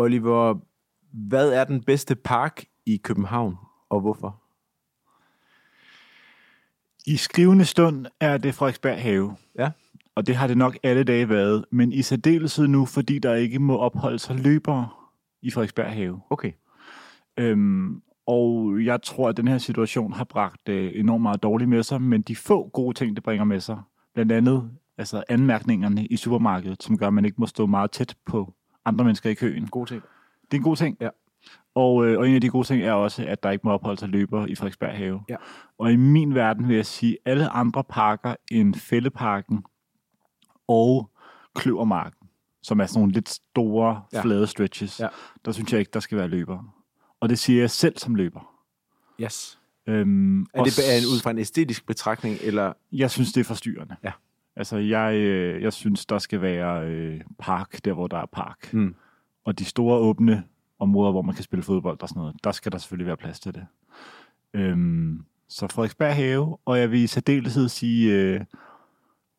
Oliver, hvad er den bedste park i København, og hvorfor? I skrivende stund er det Frederiksberg Have. Ja. Og det har det nok alle dage været. Men i særdeleshed nu, fordi der ikke må opholde sig løbere i Frederiksberg Have. Okay. Øhm, og jeg tror, at den her situation har bragt øh, enormt meget dårligt med sig, men de få gode ting, det bringer med sig, blandt andet altså anmærkningerne i supermarkedet, som gør, at man ikke må stå meget tæt på andre mennesker i køen. God ting. Det er en god ting. Ja. Og, øh, og en af de gode ting er også, at der ikke må opholde sig løber i Frederiksberg Have. Ja. Og i min verden vil jeg sige, alle andre parker end Fælleparken og Kløvermarken, som er sådan nogle lidt store, Ja. flade stretches, Ja. der synes jeg ikke, der skal være løbere. Og det siger jeg selv som løber. Yes. Øhm, Er det er ud fra en æstetisk betragtning, eller... Jeg synes, det er forstyrrende. Ja. Altså, jeg, øh, jeg synes, der skal være øh, park, der hvor der er park. Mm. Og de store åbne områder, hvor man kan spille fodbold og sådan noget, der skal der selvfølgelig være plads til det. Øhm, så Frederiksberg Have, og jeg vil i særdeleshed sige, øh,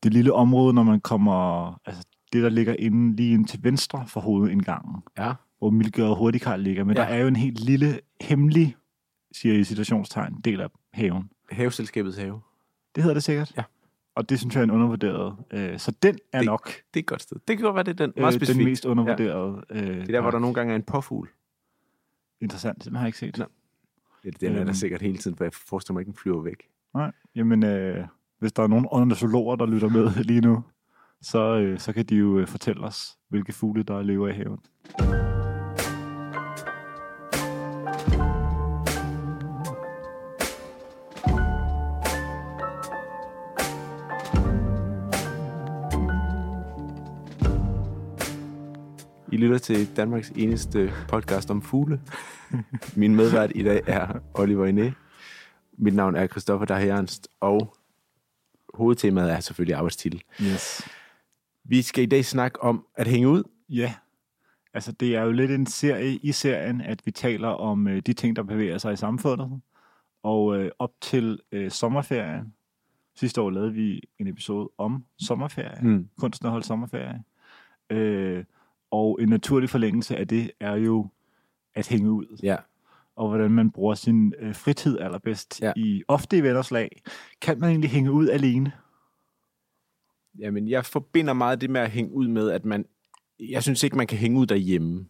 det lille område, når man kommer, altså det, der ligger inde, lige ind til venstre for hovedindgangen, Ja. hvor Milke og Hurtigkarl ligger, men Ja. ja. der er jo en helt lille, hemmelig, siger jeg i situationstegn, del af haven. Haveselskabets have. Det hedder det sikkert. Ja. Og det synes jeg er en undervurderet. Øh, så den er Det- nok Det er et godt sted. Det kan godt være, det er den. øh, Meget den specifikt. mest undervurderede. Ja. Øh, Det er der, hvor der nogle gange er en påfugl. Interessant, den har jeg ikke set. Nå. Ja, den er der Øhm. sikkert hele tiden, for jeg forestiller mig ikke, den flyver væk. Nej, jamen øh, hvis der er nogen ornitologer, der lytter med lige nu, så, øh, så kan de jo øh, fortælle os, hvilke fugle, der lever i haven. Lytter til Danmarks eneste podcast om fugle. Min medvært i dag er Oliver Ine. Mit navn er Christoffer Daher og hovedtemaet er selvfølgelig arbejdstitel. Yes. Vi skal i dag snakke om at hænge ud. Ja, altså det er jo lidt en serie i serien, at vi taler om øh, de ting, der bevæger sig i samfundet. Og øh, op til øh, sommerferien, sidste år lavede vi en episode om sommerferie. Mm. kunsten at holde sommerferie. Øh, og en naturlig forlængelse af det er jo at hænge ud, Ja, og hvordan man bruger sin øh, fritid allerbedst. Ja. I ofte i venners lag. Kan man egentlig hænge ud alene? Jamen, jeg forbinder meget det med at hænge ud med, at man... Jeg synes ikke, man kan hænge ud derhjemme.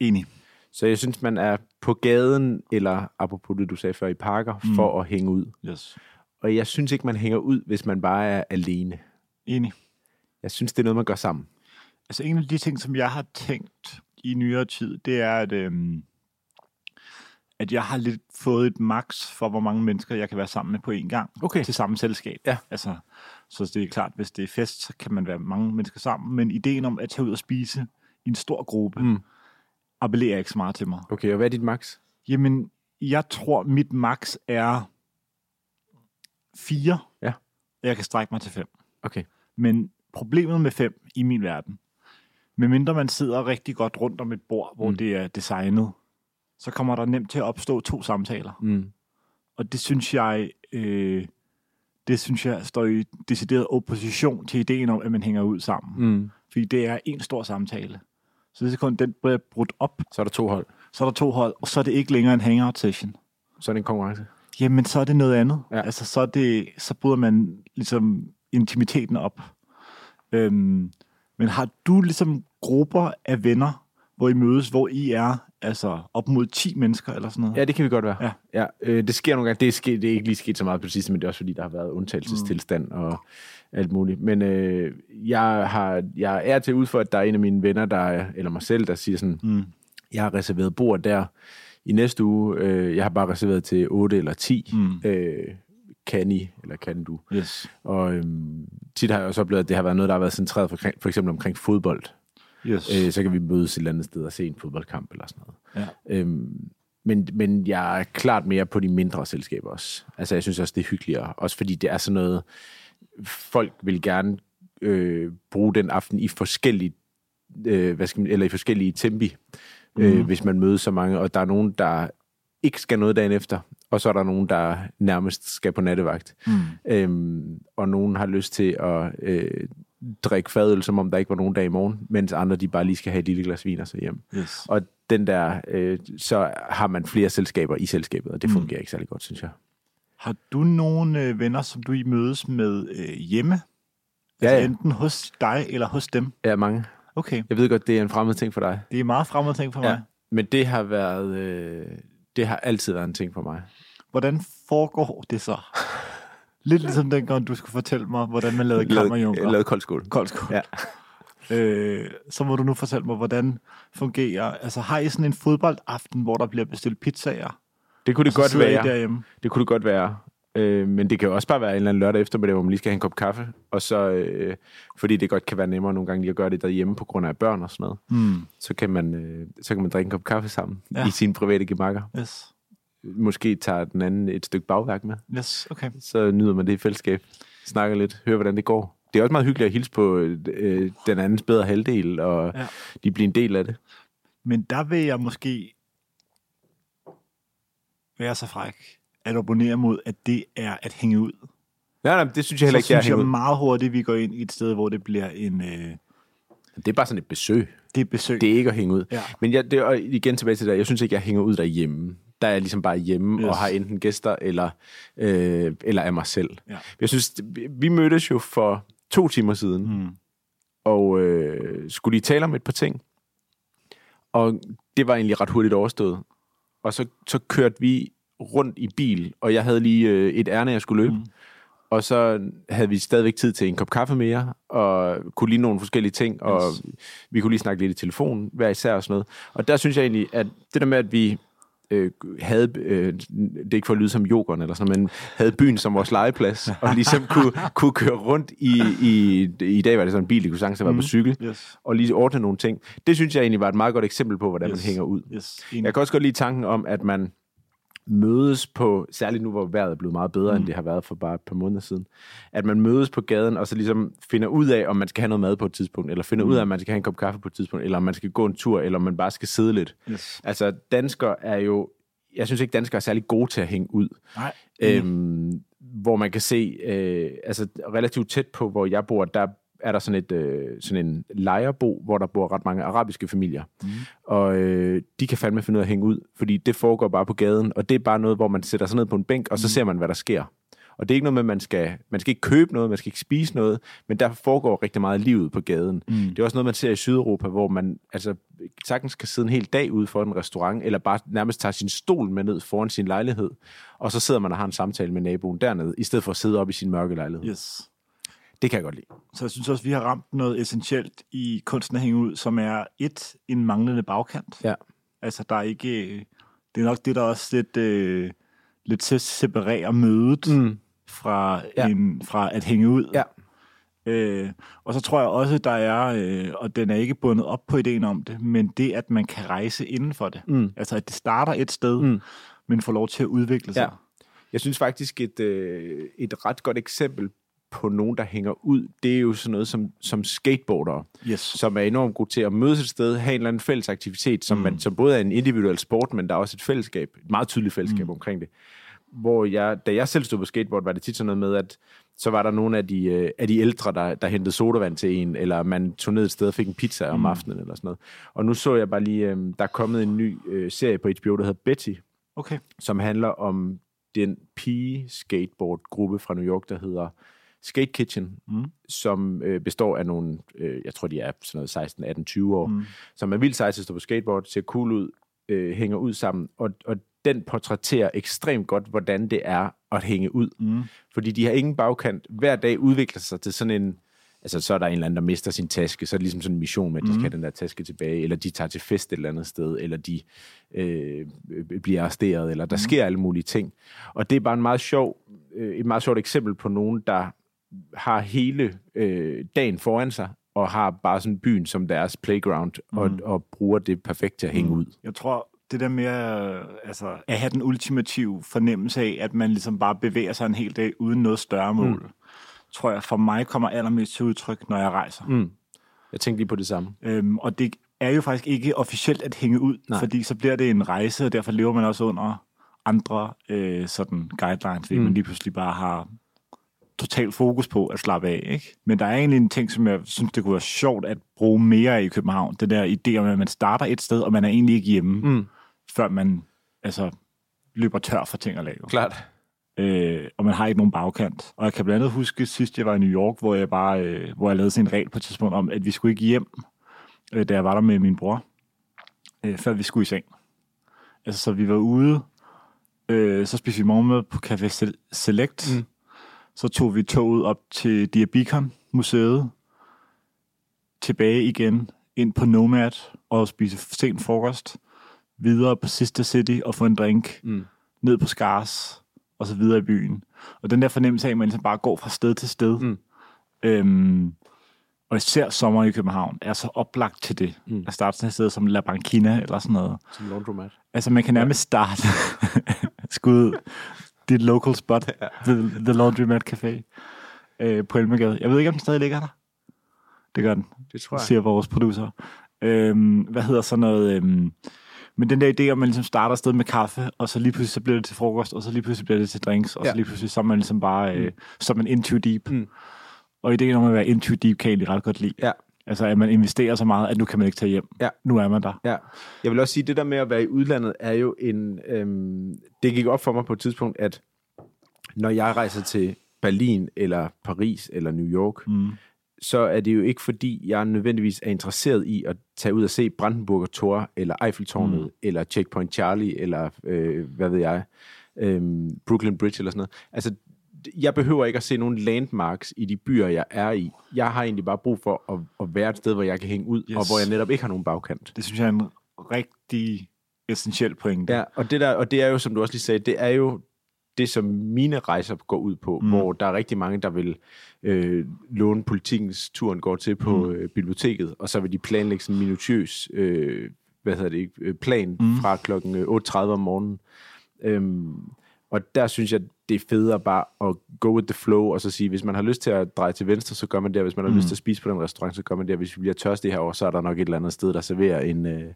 Enig. Så jeg synes, man er på gaden, eller apropos det, du sagde før, i parker, mm. for at hænge ud. Yes. Og jeg synes ikke, man hænger ud, hvis man bare er alene. Enig. Jeg synes, det er noget, man gør sammen. Altså en af de ting, som jeg har tænkt i nyere tid, det er, at, øhm, at jeg har lidt fået et max for, hvor mange mennesker jeg kan være sammen med på én gang. Okay. Til samme selskab. Ja. Altså, så det er klart, hvis det er fest, så kan man være mange mennesker sammen. Men ideen om at tage ud og spise i en stor gruppe, Mm. appellerer ikke så meget til mig. Okay, og hvad er dit max? Jamen, jeg tror, mit max er fire. Ja. Jeg kan strække mig til fem. Okay. Men problemet med fem i min verden, medmindre man sidder rigtig godt rundt om et bord, hvor Mm. det er designet, så kommer der nemt til at opstå to samtaler. Mm. Og det synes jeg, øh, det synes jeg står i decideret opposition til ideen om, at man hænger ud sammen. Mm. Fordi det er en stor samtale. Så det sekund, den bliver brudt op, Så er der to hold. så er der to hold, og så er det ikke længere en hangout session. Så er det en konkurrence. Jamen, så er det noget andet. Ja. Altså, så, er det, så bryder man ligesom intimiteten op. Øhm, men har du ligesom grupper af venner, hvor I mødes, hvor I er altså op mod 10 mennesker eller sådan noget? Ja, det kan vi godt være. Ja. ja øh, det sker nogle gange. Det er, sket, det er ikke lige sket så meget på det sidste, men det er også fordi, der har været undtagelsestilstand og alt muligt. Men øh, jeg, har, jeg er til ud for, at der er en af mine venner, der, er- eller mig selv, der siger sådan, Mm. jeg har reserveret bord der i næste uge. Øh, jeg har bare reserveret til 8 eller 10. Mm. Øh, kan I, eller kan du? Yes. Og øhm, tit har jeg også oplevet, at det har været noget, der har været centreret for, for eksempel omkring fodbold. Yes. Øh, så kan vi mødes et eller andet sted og se en fodboldkamp eller sådan noget. Ja. Øhm, men, men jeg er klart mere på de mindre selskaber også. Altså, jeg synes også, det er hyggeligere. Også fordi det er sådan noget, folk vil gerne øh, bruge den aften i forskellige, øh, hvad skal man, eller i forskellige tempi, mm. øh, hvis man mødes så mange. Og der er nogen, der ikke skal noget dagen efter, og så er der nogen, der nærmest skal på nattevagt. Mm. Øhm, og nogen har lyst til at øh, drikke fadøl, som om der ikke var nogen dag i morgen, mens andre de bare lige skal have et lille glas vin og så hjem. Yes. Og den der, øh, så har man flere selskaber i selskabet, og det Mm. fungerer ikke særlig godt, synes jeg. Har du nogle øh, venner, som du I mødes med øh, hjemme? Ja, Altså ja. enten hos dig eller hos dem? Ja, mange. Okay, Jeg ved godt, det er en fremmed ting for dig. det er meget fremmed ting for mig. Ja. Men det har været, øh, det har altid været en ting for mig. Hvordan foregår det så? Lidt ligesom dengang, du skulle fortælle mig, hvordan man lavede kammerjunker. Lavet koldskål. Koldskål. Ja. Øh, så må du nu fortælle mig, hvordan fungerer... Altså, har I sådan en fodboldaften, hvor der bliver bestilt pizzaer? Det kunne det og så godt være. derhjemme? Det kunne det godt være. Øh, men det kan jo også bare være en eller anden lørdag eftermiddag, hvor man lige skal have en kop kaffe. Og så, øh, fordi det godt kan være nemmere nogle gange lige at gøre det derhjemme på grund af børn og sådan noget. Mm. Så kan man, øh, så kan man drikke en kop kaffe sammen Ja. i sine private gemakker. Yes. Måske tager den anden et stykke bagværk med. Yes, okay. Så nyder man det i fællesskab. Snakker lidt, hører hvordan det går. Det er også meget hyggeligt at hilse på øh, den andens bedre halvdel, og ja. de bliver en del af det. Men der vil jeg måske være så fræk at abonnere mod, at det er at hænge ud. Nej, nej, det synes jeg heller så ikke, jeg, synes jeg jeg meget hurtigt, vi går ind i et sted, hvor det bliver en... Øh, Det er bare sådan et besøg. det er et besøg. Det er ikke at hænge ud. Ja. Men jeg, det og igen tilbage til det, jeg synes ikke, jeg hænger ud derhjemme. Der er jeg ligesom bare hjemme Yes. og har enten gæster eller, øh, eller af mig selv. Ja. Jeg synes, vi- vi mødtes jo for to timer siden, Mm. og øh, skulle lige tale om et par ting. Og det var egentlig ret hurtigt overstået. Og så, så kørte vi rundt i bil, og jeg havde lige øh, et ærne, jeg skulle løbe. Mm. Og så havde vi stadigvæk tid til en kop kaffe mere, og kunne lige nogle forskellige ting, og Yes. vi kunne lige snakke lidt i telefon, hver især og sådan noget. Og der synes jeg egentlig, at det der med, at vi øh, havde, øh, det er ikke for at lyde som jokeren eller sådan men havde byen som vores legeplads, og ligesom kunne, kunne køre rundt i, i, i dag var det sådan en bil, de kunne sagtens have været på cykel, Yes. og lige ordne nogle ting. Det synes jeg egentlig var et meget godt eksempel på, hvordan Yes. man hænger ud. Yes. Jeg kan også godt lide tanken om, at man mødes på, særligt nu hvor vejret er blevet meget bedre, mm. end det har været for bare et par måneder siden, at man mødes på gaden, og så ligesom finder ud af, om man skal have noget mad på et tidspunkt, eller finder mm. ud af, om man skal have en kop kaffe på et tidspunkt, eller om man skal gå en tur, eller om man bare skal sidde lidt. Yes. Altså, danskere er jo, jeg synes ikke, danskere er særlig gode til at hænge ud. Nej. Øhm, hvor man kan se, øh, altså relativt tæt på, hvor jeg bor, der er der sådan, et, øh, sådan en lejerbo, hvor der bor ret mange arabiske familier. Mm. Og øh, de kan fandme finde ud af at hænge ud, fordi det foregår bare på gaden, og det er bare noget, hvor man sætter sig ned på en bænk, og så mm. ser man, hvad der sker. Og det er ikke noget med, at man skal, man skal ikke købe noget, man skal ikke spise noget, men der foregår rigtig meget livet på gaden. Mm. Det er også noget, man ser i Sydeuropa, hvor man altså, sagtens kan sidde en hel dag ude for en restaurant, eller bare nærmest tage sin stol med ned foran sin lejlighed, og så sidder man og har en samtale med naboen dernede, i stedet for at sidde op i sin mørke lejlighed. Yes. Det kan jeg godt lide. Så jeg synes også, vi har ramt noget essentielt i kunsten at hænge ud, som er et, en manglende bagkant. Ja. Altså, der er ikke... Det er nok det, der også lidt, øh, lidt til at separere mødet mm. fra, Ja. en, fra at hænge ud. Ja. Øh, og så tror jeg også, der er, øh, og den er ikke bundet op på ideen om det, men det, at man kan rejse inden for det. Mm. Altså, at det starter et sted, mm. men får lov til at udvikle sig. Ja. Jeg synes faktisk, et, øh, et ret godt eksempel på nogen, der hænger ud, det er jo sådan noget som, som skateboardere, Yes. som er enormt gode til at mødes et sted, have en eller anden fælles aktivitet, som, mm. man, som både er en individuel sport, men der er også et fællesskab, et meget tydeligt fællesskab mm. omkring det. Hvor jeg, da jeg selv stod på skateboard, var det tit sådan noget med, at så var der nogle af de, øh, af de ældre, der, der hentede sodavand til en, eller man tog ned et sted og fik en pizza om aftenen, eller sådan noget. Og nu så jeg bare lige, øh, der er kommet en ny øh, serie på HBO, der hedder Betty, Okay. som handler om den pige-skateboard-gruppe fra New York, der hedder Skate Kitchen, mm. som øh, består af nogle, øh, jeg tror, de er sådan noget 16, 18, 20 år, mm. som er vildt seje til at stå på skateboard, ser cool ud, øh, hænger ud sammen, og, og den portrætterer ekstremt godt, hvordan det er at hænge ud. Mm. Fordi de har ingen bagkant. Hver dag udvikler sig til sådan en, altså så er der en eller anden, der mister sin taske, så er det ligesom sådan en mission med, at de skal have den der taske tilbage, eller de tager til fest et eller andet sted, eller de øh, bliver arresteret, eller der sker alle mulige ting. Og det er bare en meget sjov, øh, et meget sjovt eksempel på nogen, der har hele øh, dagen foran sig, og har bare sådan byen som deres playground, mm. og, og bruger det perfekt til at hænge mm. ud. Jeg tror, det der med altså, at have den ultimative fornemmelse af, at man ligesom bare bevæger sig en hel dag uden noget større mål, mm. tror jeg for mig kommer allermest til udtryk, når jeg rejser. Mm. Jeg tænkte lige på det samme. Øhm, og det er jo faktisk ikke officielt at hænge ud, Nej. fordi så bliver det en rejse, og derfor lever man også under andre øh, sådan guidelines, fordi mm. man lige pludselig bare har total fokus på at slappe af. Ikke? Men der er egentlig en ting, som jeg synes, det kunne være sjovt at bruge mere af i København. Det der idé om, at man starter et sted, og man er egentlig ikke hjemme, Mm. før man altså, løber tør for ting at lave. Klart. Øh, og man har ikke nogen bagkant. Og jeg kan blandt andet huske sidst, jeg var i New York, hvor jeg bare øh, hvor jeg lavede sådan en regel på et tidspunkt om, at vi skulle ikke hjem, øh, da jeg var der med min bror, øh, før vi skulle i seng. Altså, så vi var ude, øh, så spiste vi morgenmad på Café Sel- Select, Mm. Så tog vi toget op til Diabicon Museet, tilbage igen, ind på Nomad og spise sent frokost, videre på Sister City og få en drink, Mm. ned på Skars, og så videre i byen. Og den der fornemmelse af, at man ligesom bare går fra sted til sted, Mm. øhm, og især sommer i København, er så oplagt til det. Mm. At starte sådan et sted som La Banquina eller sådan noget. Som laundromat. Altså, man kan nærmest starte skud dit local spot, the, the Laundromat Café øh, på Elmegade. Jeg ved ikke, om den stadig ligger der. Det gør den Det tror jeg. siger vores producer. Øhm, hvad hedder sådan noget... Øhm, men den der idé, om man ligesom starter afsted med kaffe, og så lige pludselig så bliver det til frokost, og så lige pludselig bliver det til drinks, og Ja. så lige pludselig så er man ligesom bare, øh, så er man in too deep. Mm. Og ideen om at være in too deep kan jeg egentlig ret godt lide. Ja. Altså, at man investerer så meget, at nu kan man ikke tage hjem. Ja. Nu er man der. Ja, jeg vil også sige, at det der med at være i udlandet er jo en... Øhm, det gik op for mig på et tidspunkt, at når jeg rejser til Berlin, eller Paris, eller New York, Mm. så er det jo ikke fordi, jeg nødvendigvis er interesseret i at tage ud og se Brandenburger Tor, eller Eiffeltårnet, mm. eller Checkpoint Charlie, eller øh, hvad ved jeg, øhm, Brooklyn Bridge, eller sådan noget. Altså, jeg behøver ikke at se nogen landmarks i de byer, jeg er i. Jeg har egentlig bare brug for at, at være et sted, hvor jeg kan hænge ud, yes. og hvor jeg netop ikke har nogen bagkant. Det synes jeg er en rigtig essentiel pointe. Ja, og det, der, og det er jo, som du også lige sagde, det er jo det, som mine rejser går ud på, mm. Hvor der er rigtig mange, der vil øh, låne politikens turen går til på mm. øh, biblioteket, og så vil de planlægge sådan en minutiøs øh, hvad hedder det, øh, plan mm. Fra klokken øh, 8.30 om morgenen. Øhm, og der synes jeg, det er federe bare at go with the flow, og så sige, hvis man har lyst til at dreje til venstre, så gør man det, hvis man har Mm. lyst til at spise på den restaurant, så gør man det, hvis vi bliver tørstige herovre, så er der nok et eller andet sted, der serverer en, øh,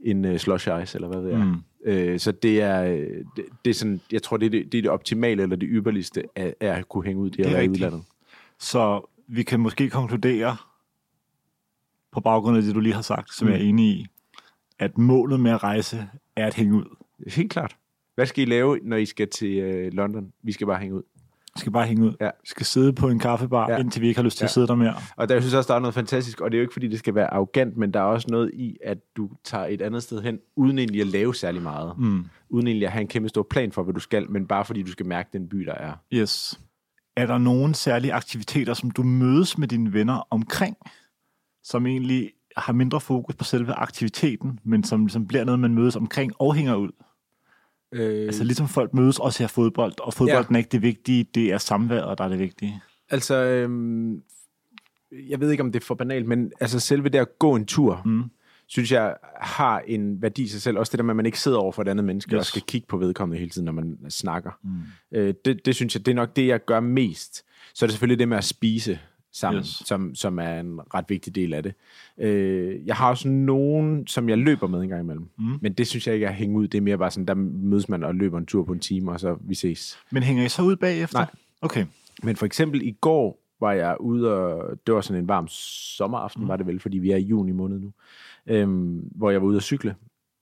en øh, slush ice, eller hvad ved jeg. Mm. Øh, så det er, øh, det, det er sådan, jeg tror, det er det, det er det optimale, eller det ypperligste, af, af at kunne hænge ud er være i udlandet. Så vi kan måske konkludere, på baggrund af det, du lige har sagt, som mm. jeg er enig i, at målet med at rejse er at hænge ud. Helt klart. Hvad skal I lave, når I skal til øh, London? Vi skal bare hænge ud. Vi skal bare hænge ud. Ja. Vi skal sidde på en kaffebar, Ja. indtil vi ikke har lyst til Ja. at sidde der mere. Og der, jeg synes også, der er noget fantastisk, og det er jo ikke, fordi det skal være arrogant, men der er også noget i, at du tager et andet sted hen, uden egentlig at lave særlig meget. Mm. Uden egentlig at have en kæmpe stor plan for, hvad du skal, men bare fordi du skal mærke den by, der er. Yes. Er der nogen særlige aktiviteter, som du mødes med dine venner omkring, som egentlig har mindre fokus på selve aktiviteten, men som, som bliver noget, man mødes omkring og hænger ud? Øh, Altså ligesom folk mødes og ser fodbold, og fodbolden ja. er ikke det vigtige, det er samværet, der er det vigtige. Altså, øhm, jeg ved ikke, om det er for banalt, men altså selve det at gå en tur, Mm. synes jeg har en værdi i sig selv. Også det der med, at man ikke sidder over for et andet menneske. Yes. og skal kigge på vedkommende hele tiden, når man snakker. Mm. Øh, det, det synes jeg, det er nok det, jeg gør mest. Så er det selvfølgelig det med at spise sammen, yes. Som, som er en ret vigtig del af det. Øh, jeg har også nogen, som jeg løber med en gang imellem. Mm. Men det synes jeg ikke er at hænge ud. Det er mere bare sådan, der mødes man og løber en tur på en time, og så vi ses. Men hænger I så ud bagefter? Nej. Okay. Men for eksempel i går var jeg ude, og det var sådan en varm sommeraften, mm. var det vel, fordi vi er i juni måned nu, øhm, hvor jeg var ude at cykle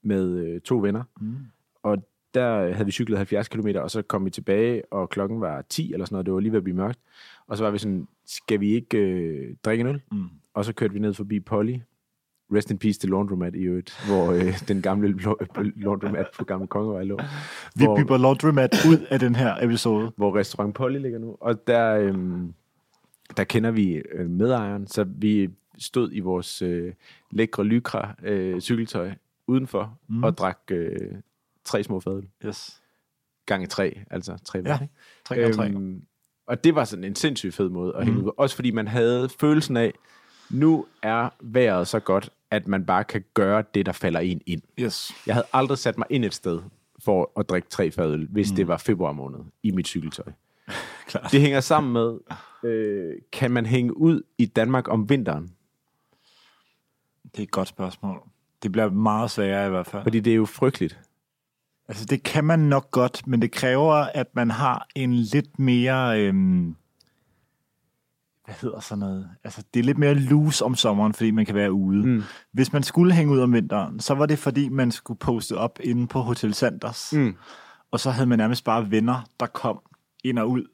med øh, to venner. Mm. Og der havde vi cyklet 70 km, og så kom vi tilbage, og klokken var 10 eller sådan noget, det var lige ved at blive mørkt. Og så var vi sådan, skal vi ikke øh, drikke en øl? Mm. Og så kørte vi ned forbi Polly. Rest in peace til Laundromat i øvrigt, hvor øh, den gamle Laundromat på Gamle Kongevej lå. Vi Hvor- bipper Laundromat ud af den her episode. hvor restaurant Polly ligger nu. Og der, øhm, der kender vi øh, medejeren, så vi stod i vores øh, lækre lykra øh, cykeltøj udenfor mm. Og drak øh, tre små fadøl. Yes. Gange tre, altså tre Ja, hver, ikke? 3 gange 3. Øhm, og det var sådan en sindssygt fed måde at hænge Mhm. ud. Også fordi man havde følelsen af, nu er vejret så godt, at man bare kan gøre det, der falder en ind. Yes. Jeg havde aldrig sat mig ind et sted for at drikke tre fadøl, hvis mm. det var februar måned i mit cykeltøj. Klart. Det hænger sammen med, øh, kan man hænge ud i Danmark om vinteren? Det er et godt spørgsmål. Det bliver meget sværere i hvert fald. Fordi det er jo frygteligt. Altså, det kan man nok godt, men det kræver, at man har en lidt mere... Øhm, hvad hedder sådan noget? Altså, det er lidt mere loose om sommeren, fordi man kan være ude. Mm. Hvis man skulle hænge ud om vinteren, så var det fordi, man skulle poste op inde på Hotel Sanders. Mm. Og så havde man nærmest bare venner, der kom ind og ud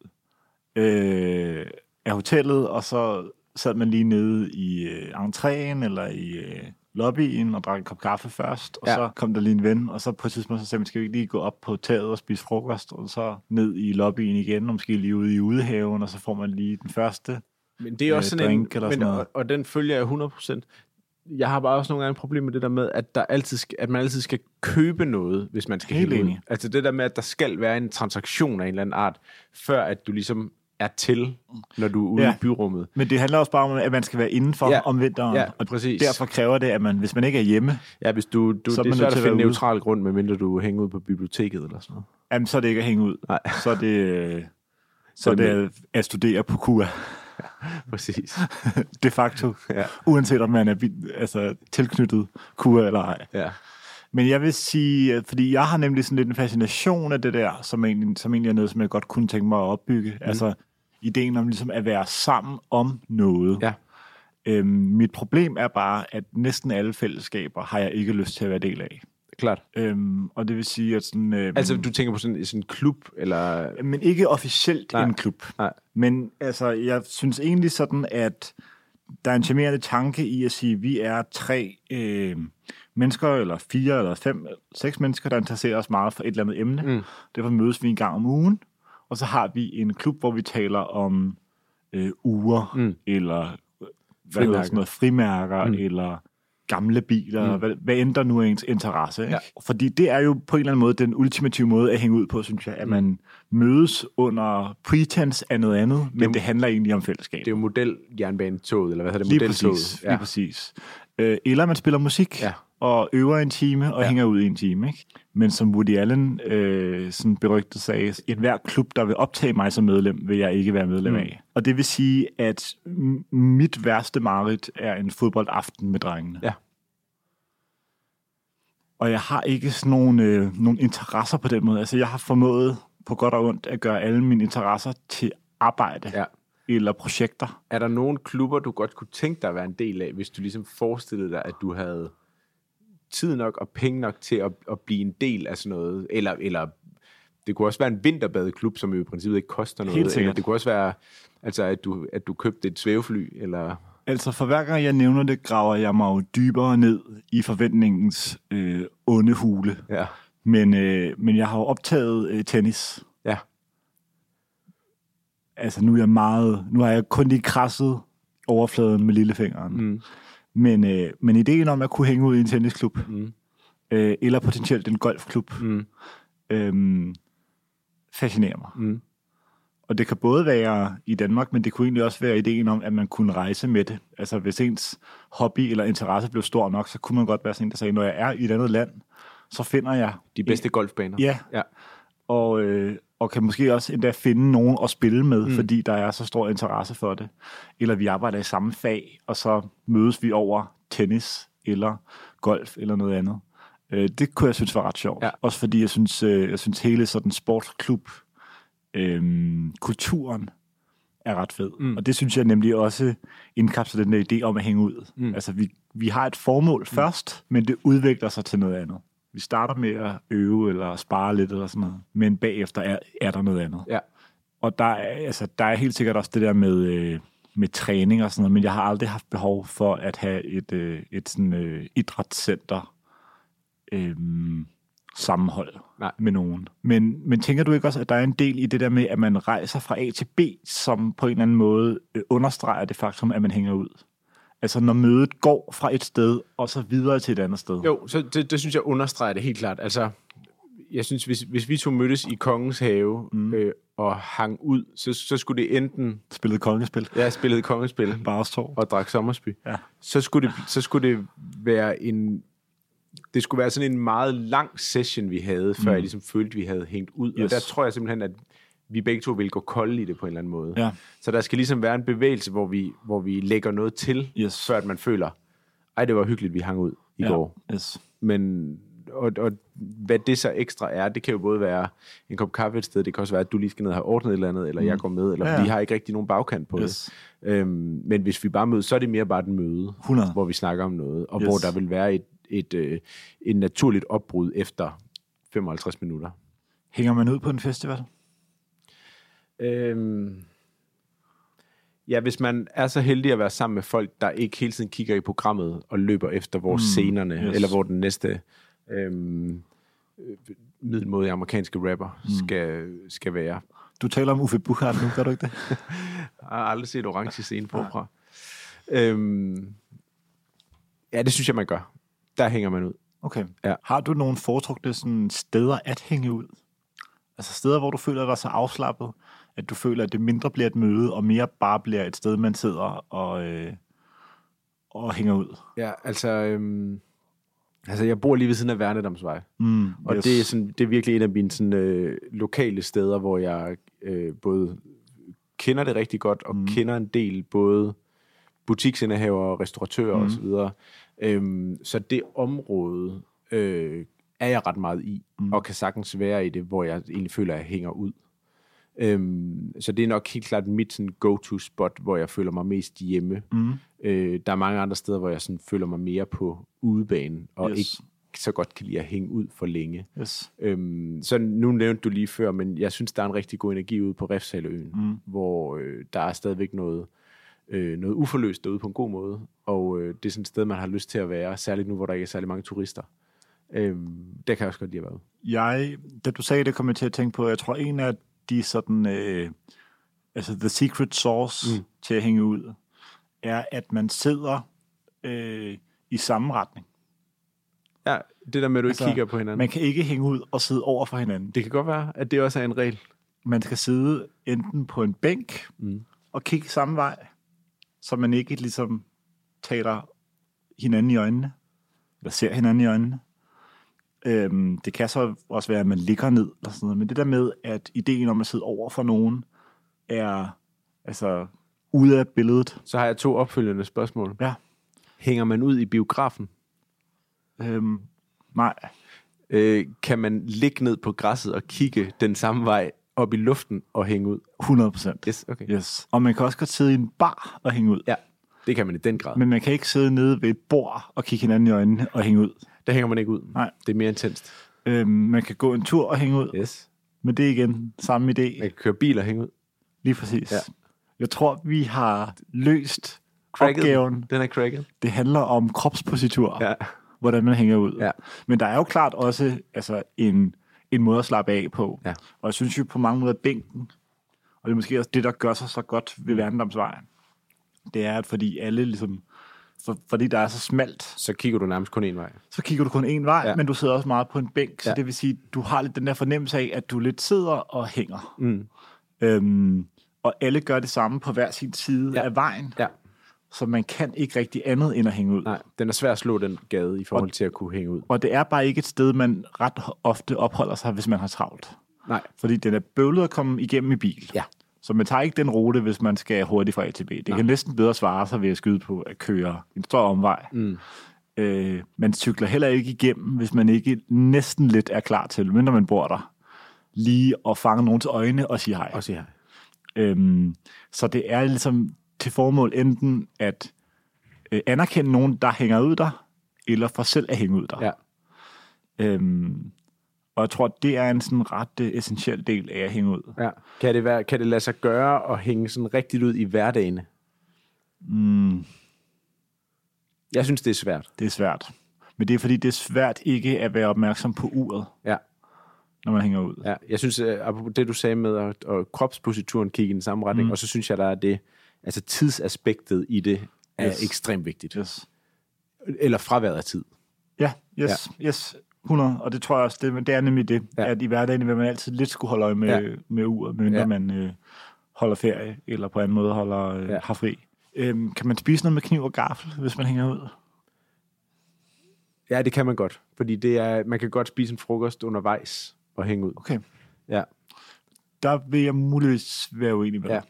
øh, af hotellet, og så sad man lige nede i øh, entréen eller i øh, lobbyen og drak en kop kaffe først, og Ja. så kom der lige en ven, og så på et tidspunkt så sagde man, skal vi ikke lige gå op på taget og spise frokost, og så ned i lobbyen igen, og måske lige ude i udehaven, og så får man lige den første. Men det er også øh, sådan en, eller men, sådan noget. og, og den følger jeg 100%. Jeg har bare også nogle gange et problem med det der med, at, der altid at man altid skal købe noget, hvis man skal Helt hænge ud. Altså det der med, at der skal være en transaktion af en eller anden art, før at du ligesom er til, når du er ude Ja. i byrummet. Men det handler også bare om, at man skal være indenfor Ja. ja. om vinteren, Ja, og præcis. derfor kræver det, at man, hvis man ikke er hjemme, Ja, hvis du, du, Så det er man svært at at finde neutral grund, medmindre du hænger ud på biblioteket eller sådan noget. jamen, så er det ikke at hænge ud. Nej. Så er det, øh, så er det at, studere på KUA, Præcis. de facto. Ja. Uanset om man er altså, tilknyttet KUA eller ej. Ja. Men jeg vil sige, fordi jeg har nemlig sådan lidt en fascination af det der, som egentlig, som egentlig er noget, som jeg godt kunne tænke mig at opbygge. Mm. Altså ideen om ligesom at være sammen om noget. Ja. Øhm, mit problem er bare, at næsten alle fællesskaber har jeg ikke lyst til at være del af. Klart. Øhm, og det vil sige, at sådan... Øhm, Altså, du tænker på sådan, sådan en klub, eller... Men ikke officielt Nej. en klub. Nej. Men altså, jeg synes egentlig sådan, at der er en charmerende tanke i at sige, at vi er tre øh, mennesker, eller fire, eller fem, seks mennesker, der interesserer os meget for et eller andet emne. Mm. Derfor mødes vi en gang om ugen, og så har vi en klub, hvor vi taler om øh, uger, Mm. eller øh, hvad Frimærker. hedder sådan noget, frimærker, Mm. mm. eller gamle biler, mm. hvad, hvad end der nu er ens interesse. Ikke? Ja. Fordi det er jo på en eller anden måde den ultimative måde at hænge ud på, synes jeg, at man mødes under pretense af noget andet, men jo- det handler egentlig om fællesskab. Det er jo model jernbanetoget, eller hvad hedder det? Lige præcis. Lige præcis. Øh, eller man spiller musik Ja. og øver en time og Ja. hænger ud i en time. Ikke? Men som Woody Allen øh, sådan berygtet sagde, en hver klub, der vil optage mig som medlem, vil jeg ikke være medlem Mm. af. Og det vil sige, at mit værste mareridt er en fodboldaften med drengene. Ja. Og jeg har ikke sådan nogle, øh, nogle interesser på den måde. Altså, jeg har formået på godt og ondt at gøre alle mine interesser til arbejde Ja. Eller projekter. Er der nogle klubber, du godt kunne tænke dig at være en del af, hvis du ligesom forestillede dig, at du havde tid nok og penge nok til at, at blive en del af sådan noget? Eller, eller det kunne også være en vinterbadeklub, som jo i princippet ikke koster noget. Helt eller sikkert. det kunne også være, altså, at, du, at du købte et svævefly, eller... Altså for hver gang jeg nævner det, graver jeg mig jo dybere ned i forventningens øh, onde hule. Ja. Men, øh, men jeg har jo optaget øh, tennis. Altså nu er jeg meget, nu har jeg kun lige krasset overfladen med lillefingeren. Mm. Men, øh, men ideen om at kunne hænge ud i en tennisklub, Mm. øh, eller potentielt en golfklub, Mm. øh, fascinerer mig. Mm. Og det kan både være i Danmark, men det kunne egentlig også være ideen om, at man kunne rejse med det. Altså hvis ens hobby eller interesse blev stor nok, så kunne man godt være sådan en, der sagde, når jeg er i et andet land, så finder jeg... De bedste golfbaner. Ja, Ja. og, øh, og kan måske også endda finde nogen at spille med, Mm. fordi der er så stor interesse for det. Eller vi arbejder i samme fag, og så mødes vi over tennis eller golf eller noget andet. Øh, det kunne jeg synes var ret sjovt. Ja. Også fordi jeg synes, øh, jeg synes hele sådan sportsklub øh, kulturen er ret fed. Mm. Og det synes jeg nemlig også indkapsler den der idé om at hænge ud. Mm. Altså vi, vi har et formål mm. først, men det udvikler sig til noget andet. Vi starter med at øve eller spare lidt eller sådan noget, men bagefter er, er der noget andet. Ja. Og der er, altså, der er helt sikkert også det der med, øh, med træning og sådan noget, men jeg har aldrig haft behov for at have et, øh, et sådan, øh, idrætscenter øh, sammenhold Nej. med nogen. Men, men tænker du ikke også, at der er en del i det der med, at man rejser fra A til B, som på en eller anden måde øh, understreger det faktum, at man hænger ud? Altså når mødet går fra et sted, og så videre til et andet sted. Jo, så det, det synes jeg understreger det helt klart. Altså, jeg synes, hvis, hvis vi to mødtes i Kongens Have mm. øh, og hang ud, så, så skulle det enten... Spillet kongespil. Jeg spillede kongespil to. og drak sommersby. Ja. Så, skulle det, så skulle det være en... Det skulle være sådan en meget lang session, vi havde, før mm. jeg ligesom følte, vi havde hængt ud. Yes. Og der tror jeg simpelthen, at vi begge to vil gå kolde i det på en eller anden måde. Ja. Så der skal ligesom være en bevægelse, hvor vi, hvor vi lægger noget til, Yes. før at man føler, ej, det var hyggeligt, vi hang ud i ja. går. Yes. Men og, og hvad det så ekstra er, det kan jo både være en kop kaffe et sted, det kan også være, at du lige skal ned og have ordnet et eller andet, eller mm. jeg går med, eller Ja, ja, vi har ikke rigtig nogen bagkant på Yes. det. Øhm, men hvis vi bare mødes, så er det mere bare et møde, 100. hvor vi snakker om noget, og Yes. hvor der vil være et, et, øh, et naturligt opbrud efter 55 minutter. Hænger man ud på en festival? Øhm, ja, hvis man er så heldig at være sammen med folk, der ikke hele tiden kigger i programmet og løber efter, hvor mm, scenerne, yes. eller hvor den næste øhm, øh, middelmådige amerikanske rapper mm. skal, skal være. Du taler om Uffe Buchhardt nu, gør du ikke det? Jeg har aldrig set orange scene forfra. Øhm, ja, det synes jeg, man gør. Der hænger man ud. Okay. Ja. Har du nogle foretrukne sådan, steder at hænge ud? Altså steder, hvor du føler dig så afslappet, at du føler, at det mindre bliver et møde, og mere bare bliver et sted, man sidder og, øh, og hænger ud. Ja, altså... Øhm, altså, jeg bor lige ved siden af Værnedamsvej. Mm, Og yes. det, er sådan, det er virkelig et af mine sådan, øh, lokale steder, hvor jeg øh, både kender det rigtig godt, og mm. kender en del både butiksindehaver, restauratører mm. osv. Øhm, så det område øh, er jeg ret meget i, mm. og kan sagtens være i det, hvor jeg egentlig føler, at jeg hænger ud. Øhm, så det er nok helt klart mit sådan, go-to-spot, hvor jeg føler mig mest hjemme. Mm. Øh, der er mange andre steder, hvor jeg sådan, føler mig mere på udebanen, og Yes. ikke så godt kan lide at hænge ud for længe. Yes. Øhm, så nu nævnte du lige før, men jeg synes, der er en rigtig god energi ude på Refshaløen, mm. hvor øh, der er stadigvæk noget, øh, noget uforløst derude på en god måde, og øh, det er sådan et sted, man har lyst til at være, særligt nu, hvor der ikke er særlig mange turister. Øhm, der kan jeg også godt lide at være ude. Jeg, da du sagde det, kom jeg til at tænke på, jeg tror en af de sådan, øh, altså the secret sauce mm. til at hænge ud, er, at man sidder øh, i samme retning. Ja, det der med, at du Altså, ikke kigger på hinanden. Man kan ikke hænge ud og sidde over for hinanden. Det kan godt være, at det også er en regel. Man skal sidde enten på en bænk mm. og kigge samme vej, så man ikke ligesom taler hinanden i øjnene, eller ser hinanden i øjnene. Øhm, det kan så også være, at man ligger ned, eller sådan noget. men det der med, at ideen om at sidde over for nogen, er altså ude af billedet. Så har jeg to opfølgende spørgsmål. Ja. Hænger man ud i biografen? Øhm, nej, Øh, kan man ligge ned på græsset og kigge den samme vej op i luften og hænge ud? 100 procent. Yes, okay. Yes. Og man kan også godt sidde i en bar og hænge ud. Ja, det kan man i den grad. Men man kan ikke sidde nede ved et bord og kigge hinanden i øjnene og hænge ud. Der hænger man ikke ud. Nej. Det er mere intenst. Øhm, man kan gå en tur og hænge ud, Yes. men det er igen samme idé. Man kan køre bil og hænge ud. Lige præcis. Ja. Jeg tror, vi har løst Cracket. opgaven. Den er cracket. Det handler om kropspositur, Ja. hvordan man hænger ud. Ja. Men der er jo klart også altså, en, en måde at slappe af på. Ja. Og jeg synes jo på mange måder, at bænken, og det er måske også det, der gør sig så godt ved Værndomsvejen, det er, at fordi alle ligesom, for, fordi der er så smalt, Så kigger du nærmest kun en vej. så kigger du kun en vej, ja. Men du sidder også meget på en bænk, så Ja. det vil sige, du har lidt den der fornemmelse af, at du lidt sidder og hænger. Mm. Øhm, og alle gør det samme på hver sin side ja. Af vejen, Ja. så man kan ikke rigtig andet end at hænge ud. Nej, den er svær at slå den gade i forhold til at kunne hænge ud. Og det er bare ikke et sted, man ret ofte opholder sig, hvis man har travlt. Nej. Fordi den er bøvlet at komme igennem i bil. Ja. Så man tager ikke den rute, hvis man skal hurtigt fra A til B. Det Nej. kan næsten bedre svare sig ved at skyde på at køre en stor omvej. Mm. Øh, man cykler heller ikke igennem, hvis man ikke næsten lidt er klar til, mindre man bor der, lige at fange nogens øjne og sige hej. Og se her. Øhm, så det er ligesom til formål enten at øh, anerkende nogen, der hænger ud der, eller for selv at hænge ud der. Ja. Øhm, og jeg tror, det er en sådan ret uh, essentiel del af at hænge ud. ja. Kan, det være, kan det lade sig gøre at hænge sådan rigtigt ud i hverdagen? Mm, Jeg synes, det er svært. det er svært. Men det er fordi, det er svært ikke at være opmærksom på uret, Ja. når man hænger ud. Ja, jeg synes, øh, apropos det du sagde med at, at kropsposituren kigge i den samme retning, mm. og så synes jeg, der er det, altså tidsaspektet i det er yes. ekstremt vigtigt. Yes. Eller fraværet af tid. Ja, yes, ja. yes, 100. Og det tror jeg også, det, det er nemlig det, ja. Ja. at i hverdagen vil man altid lidt skulle holde øje med, ja. Ja. med uret, medmindre ja. Ja. man øh, holder ferie, eller på anden måde holder, øh, ja. Ja. har fri. Øhm, kan man spise noget med kniv og gaffel, hvis man hænger ud? Ja, det kan man godt. Fordi det er, man kan godt spise en frokost undervejs og hænge ud. Okay. Ja. Der vil jeg muligvis være uenig med Ja. dig.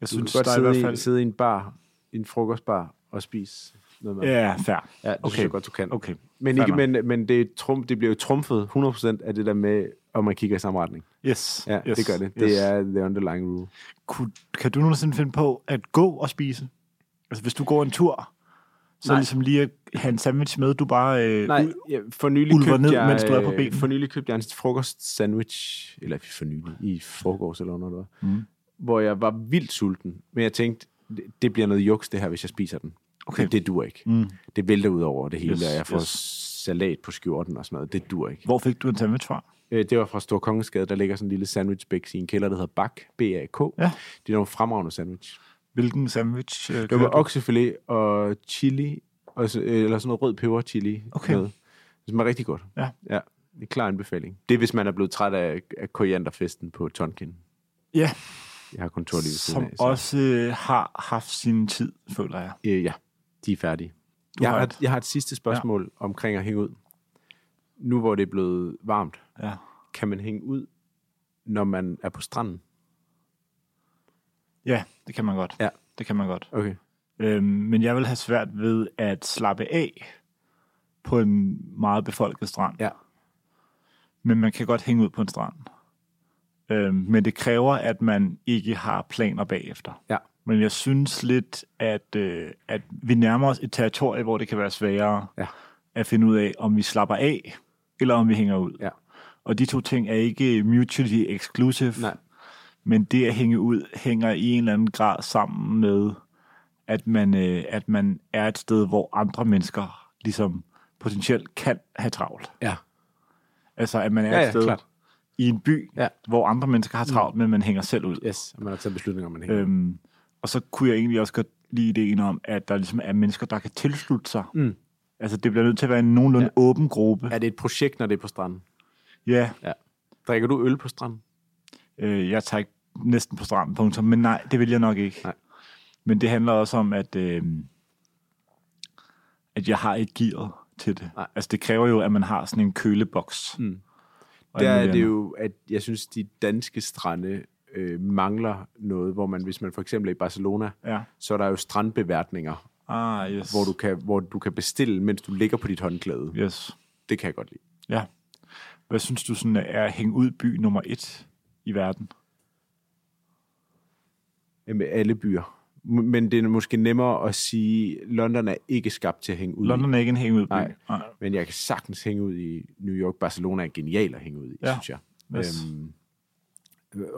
Jeg Du kan synes, godt der er i sidde, hvert fald... sidde i en bar, i en frokostbar og spise noget med. Ja, fair. Ja, det okay. synes jeg godt, du kan. Okay. Men, ikke, men, men det, trum, det bliver jo trumfet 100% af det der med, om man kigger i samme retning. Yes. Ja, yes. det gør det. Yes. Det er the underlying rule. Kunne, kan du nogensinde finde på at gå og spise? Altså, hvis du går en tur, så Nej. ligesom lige at have en sandwich med, du bare... Øh, Nej, ja, for nylig købte ned, jeg, mens du er på øh, benene. For nylig købte jeg en frokost sandwich, eller for nylig, i forgårs eller noget, der Mm. hvor jeg var vildt sulten, men jeg tænkte, det- det bliver noget juks det her, hvis jeg spiser den. Okay. Det, det dur ikke. Mm. Det vælter ud over det hele, Yes, og jeg får yes. salat på skjorten og sådan noget. Det dur ikke. Hvor fik du en sandwich fra? Øh, Det var fra Stor Kongensgade, der ligger sådan en lille sandwich i en kælder, der hedder Bak, B-A-K. Ja. Det er nogle fremragende sandwich. Hvilken sandwich øh, Det var oksefilet og chili, og så, øh, eller sådan noget rød peber chili. Okay. Noget. Det smager rigtig godt. Ja. ja. Det er klar anbefaling. Det er, hvis man er blevet træt af, af korianderfesten på Tonkin. Ja, Jeg har kontor lige ved siden som af. så- også øh, har haft sin tid, føler jeg. Øh, ja, de er færdige. Du Jeg har et, jeg har et sidste spørgsmål ja. omkring at hænge ud. Nu hvor det er blevet varmt, Ja. kan man hænge ud, når man er på stranden? ja, det kan man godt. Ja. Det kan man godt. Okay. Øhm, men jeg vil have svært ved at slappe af på en meget befolket strand. Ja. Men man kan godt hænge ud på en strand. Øhm, men det kræver, at man ikke har planer bagefter. Ja. Men jeg synes lidt, at, øh, at vi nærmer os et territorie, hvor det kan være sværere Ja. at finde ud af, om vi slapper af, eller om vi hænger ud. Ja. Og de to ting er ikke mutually exclusive. Nej. Men det at hænge ud hænger i en eller anden grad sammen med, at man, øh, at man er et sted, hvor andre mennesker ligesom potentielt kan have travlt. Ja. Altså, at man er Ja, et ja, sted klart. i en by, Ja. hvor andre mennesker har travlt, men man hænger selv ud. Yes, og man har taget beslutninger om, man hænger. Øhm, og så kunne jeg egentlig også godt lide ideen om, at der ligesom er mennesker, der kan tilslutte sig. Mm. Altså, det bliver nødt til at være en nogenlunde ja. åben gruppe. Er det et projekt, når det er på stranden? Ja, Drikker du øl på stranden? øh, jeg tager ikke næsten på stranden, punktum. Men nej, det vil jeg nok ikke. Nej. Men det handler også om, at, øh, at jeg har ikke gearet til det. Nej. Altså, det kræver jo, at man har sådan en køleboks. Mm. Der er det jo, at jeg synes, de danske strande øh, mangler noget, hvor man, hvis man for eksempel er i Barcelona, Ja. så er der jo strandbeværtninger, Ah, yes. hvor du kan, hvor du kan bestille, mens du ligger på dit håndklæde. Yes. Det kan jeg godt lide. Ja. Hvad synes du sådan er at hænge ud by nummer et i verden? Ja, Med alle byer. Men det er måske nemmere at sige, London er ikke skabt til at hænge ud. London er ikke en hænge ud by. Nej. Nej. Men jeg kan sagtens hænge ud i New York. Barcelona er genial at hænge ud i, Ja. synes jeg. Yes. Øhm,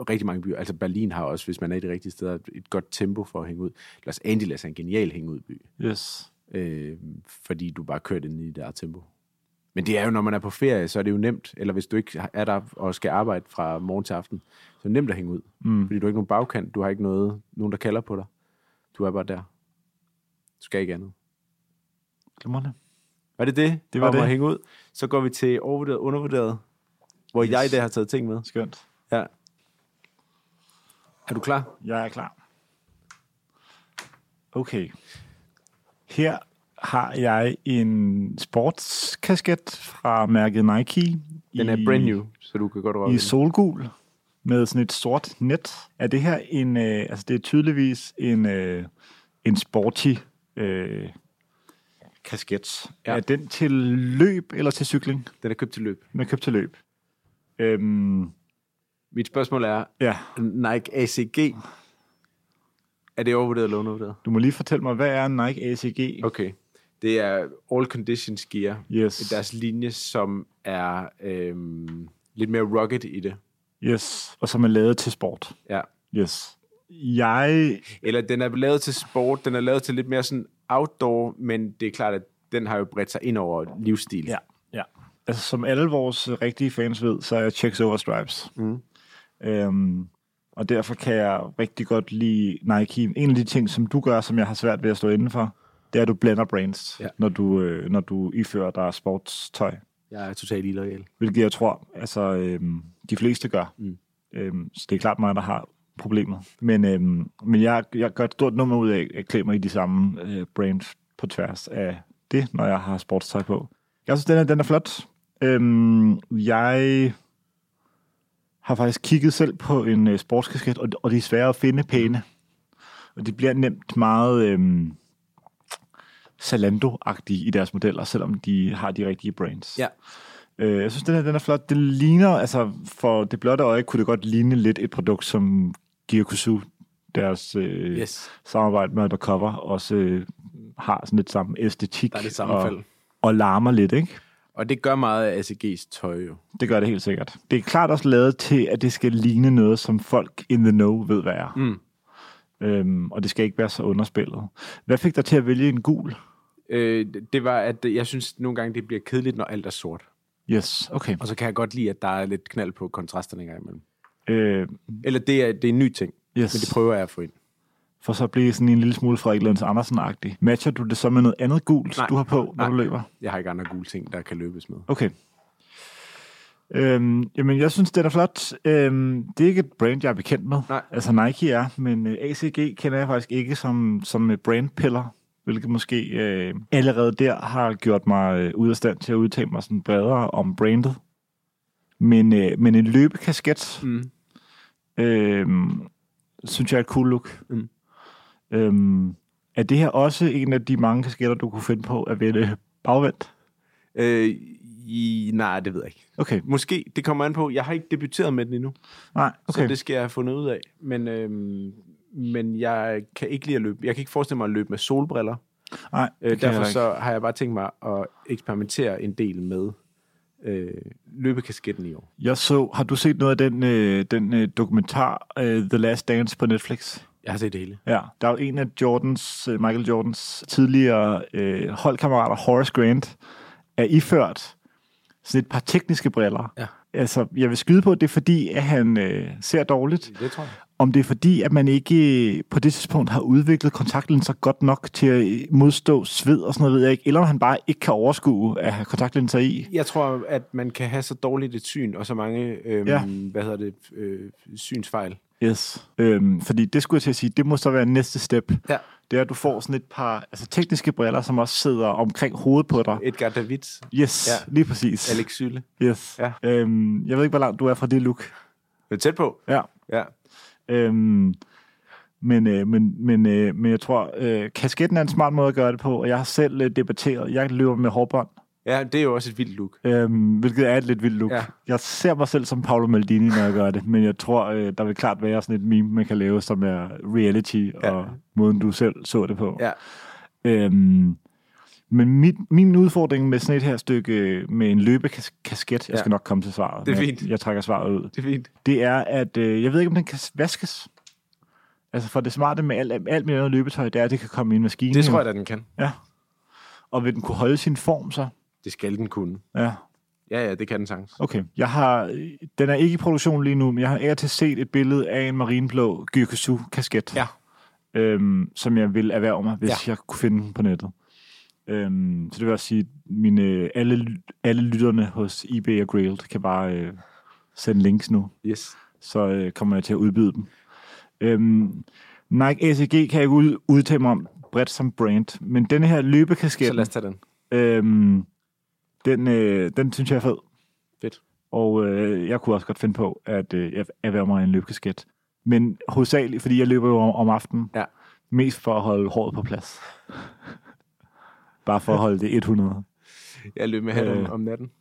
rigtig mange byer. Altså Berlin har også, hvis man er i de rigtige steder, et godt tempo for at hænge ud. Los Angeles er en genial hænge ud by. Yes. øh, fordi du bare kører ind i der tempo. Men det er jo, når man er på ferie, så er det jo nemt, eller hvis du ikke er der og skal arbejde fra morgen til aften, så er det nemt at hænge ud. Mm. Fordi du har ikke nogen bagkant, du har ikke noget, nogen, der kalder på dig. Du er bare der. Du skal ikke andet. Glimrende. Var det det? Det var om det. at hænge ud. Så går vi til overvurderet, undervurderet, hvor. Yes. jeg i dag har taget ting med. Skønt. Er du klar? Jeg er klar. Okay. Her har jeg en sportskasket fra mærket Nike. Den er i, brand new, så du kan godt røre I solgul med sådan et sort net. Er det her en, øh, altså det er tydeligvis en, øh, en sporty øh, kasket. Ja. Er den til løb eller til cykling? Den er købt til løb. Den er købt til løb. Øhm, Mit spørgsmål er, ja, Nike ACG, er det overvurderet eller undervurderet? du må lige fortælle mig, hvad er Nike ACG? Okay. Det er All Conditions Gear. Yes. Deres linje, som er øhm, lidt mere rugged i det. Yes, og som er lavet til sport. Ja. Yes. Jeg... Eller den er lavet til sport, den er lavet til lidt mere sådan outdoor, men det er klart, at den har jo bredt sig ind over livsstil. Ja, ja. Altså, som alle vores rigtige fans ved, så er jeg checks over stripes. Mm. Øhm, og derfor kan jeg rigtig godt lide Nike. En af de ting, som du gør, som jeg har svært ved at stå indenfor, det er, at du blender brands, Ja. når, du, øh, når du ifører dig sportstøj. Jeg er totalt illoyal. Hvilket jeg tror, altså, øhm, de fleste gør. Mm. Øhm, så det er klart mig, der har problemet. Men, øhm, men jeg, jeg gør et stort nummer ud af at klæde mig i de samme øh, brands på tværs af det, når jeg har sportstøj på. Jeg synes, den er, den er flot. Øhm, jeg har faktisk kigget selv på en øh, sportskasket, og, og de er svære at finde pæne. Og det bliver nemt meget, øhm, Zalando-agtige i deres modeller, selvom de har de rigtige brands. Ja. Øh, jeg synes, den her den er flot. Det ligner, altså for det blotte øje, kunne det godt ligne lidt et produkt som Gyakusu, deres øh, Yes. samarbejde med Undercover, også øh, har sådan lidt samme æstetik. Der er lidt sammenfald. Og, og larmer lidt, ikke? Og det gør meget af ACG's tøj jo. Det gør det helt sikkert. Det er klart også lavet til, at det skal ligne noget, som folk in the know ved, hvad er. Mm. Øhm, og det skal ikke være så underspillet. Hvad fik dig til at vælge en gul? Øh, det var, at jeg synes nogle gange, det bliver kedeligt, når alt er sort. Yes, okay. Og så kan jeg godt lide, at der er lidt knald på kontrasterne engang imellem. Øh, Eller det er, det er en ny ting, yes. men det prøver jeg at få ind. For så bliver sådan en lille smule Frederik Lunds Andersen-agtig. Matcher du det så med noget andet gult, Nej. du har på, når Nej. du løber? Jeg har ikke andre gule ting, der kan løbes med. Okay. Øhm, jamen, jeg synes, det er flot. Øhm, det er ikke et brand, jeg er bekendt med. Nej. Altså, Nike er, men øh, ACG kender jeg faktisk ikke som, som øh, brandpiller, hvilket måske øh, allerede der har gjort mig øh, ud af stand til at udtale mig sådan bredere om brandet. Men, øh, men en løbekasket, Mm. øh, synes jeg er et cool look. Mm. Øhm, er det her også en af de mange kasketter, du kunne finde på at vælge bagvendt? Øh, i, nej, det ved jeg ikke. Okay, Måske, det kommer an på. Jeg har ikke debuteret med den endnu, nej, okay. så det skal jeg have fundet ud af. Men, øhm, men jeg kan ikke lide at løbe. Jeg kan ikke forestille mig at løbe med solbriller. nej, Øh, derfor så har jeg bare tænkt mig at eksperimentere en del med øh, løbekasketten i år. Jeg så, har du set noget af den, øh, den øh, dokumentar øh, The Last Dance på Netflix? Jeg har set det hele. Ja, der er jo en af Jordans, øh, Michael Jordans tidligere øh, holdkammerater, Horace Grant, er iført sådan et par tekniske briller. Ja. Altså, jeg vil skyde på, at det er fordi, at han øh, ser dårligt. Det tror jeg. Om det er fordi, at man ikke øh, på det tidspunkt har udviklet kontaktlinser godt nok til at øh, modstå sved og sådan noget, ved jeg ikke. Eller om han bare ikke kan overskue at have kontaktlinser i. Jeg tror, at man kan have så dårligt et syn, og så mange, øhm, Ja. hvad hedder det, øh, synsfejl. Yes. Øhm, fordi det skulle jeg til at sige, det må så være næste step. Ja. Det er, at du får sådan et par altså, tekniske briller, som også sidder omkring hovedet på dig. Edgar David, Yes, Ja. lige præcis. Alex Syle. Yes. Ja. Øhm, jeg ved ikke, hvor langt du er fra det look. Det er tæt på. Ja. Ja. Øhm, men, øh, men, men, øh, men jeg tror, øh, kasketten er en smart måde at gøre det på, og jeg har selv øh, debatteret. Jeg løber med hårbånd, ja, det er jo også et vildt look. øhm, hvilket er et lidt vildt look. Ja. Jeg ser mig selv som Paolo Maldini, når jeg gør det, men jeg tror, øh, der vil klart være sådan et meme, man kan lave, som er reality, Ja. og måden, du selv så det på. Ja. Øhm, men mit, min udfordring med sådan et her stykke øh, med en løbekasket, jeg Ja. skal nok komme til svaret. Det er fint. Jeg, jeg trækker svaret ud. Det er fint. Det er, at øh, jeg ved ikke, om den kan vaskes. Altså for det smarte med alt, alt med noget løbetøj, det er, at det kan komme i en maskine. Det tror jeg, at den kan. Ja. Og vil den kunne holde sin form så? Det skal den kunne. Ja. Ja, ja, det kan den sagtens. Okay. Jeg har, den er ikke i produktion lige nu, men jeg har af til set et billede af en marinblå Gyrkesu-kasket. Ja. Øhm, som jeg vil erhverve mig, hvis Ja. jeg kunne finde den på nettet. Øhm, så det vil også sige, mine, alle, alle lytterne hos eBay og Grailed kan bare øh, sende links nu. Yes. så øh, kommer jeg til at udbyde dem. Øhm, Nike ACG kan jeg ikke ud, udtale mig om bredt som brand, men denne her løbekasket, Så lad os tage den. øhm, den, øh, den synes jeg er fed. Fedt. Og øh, jeg kunne også godt finde på at øh, jeg erhverve mig en løbekasket. Men hovedsageligt, fordi jeg løber jo om, om aftenen, Ja. mest for at holde håret på plads. Bare for at holde det 100. Jeg løb med hat om, Øh. om natten.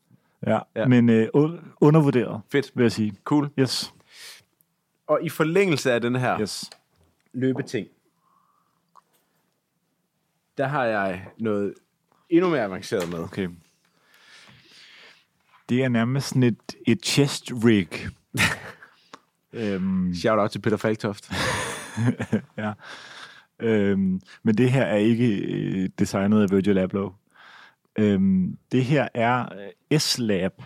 Ja. Ja. Men øh, un- undervurderet, Fedt. vil jeg sige. Cool. Yes. Og i forlængelse af den her yes. løbeting, der har jeg noget endnu mere avanceret med. Okay. Det er nærmest sådan et, et chest rig. øhm, Shout out til Peter Falktoft. ja. øhm, men det her er ikke øh, designet af Virgil Abloh. Øhm, det her er øh, S-Lab,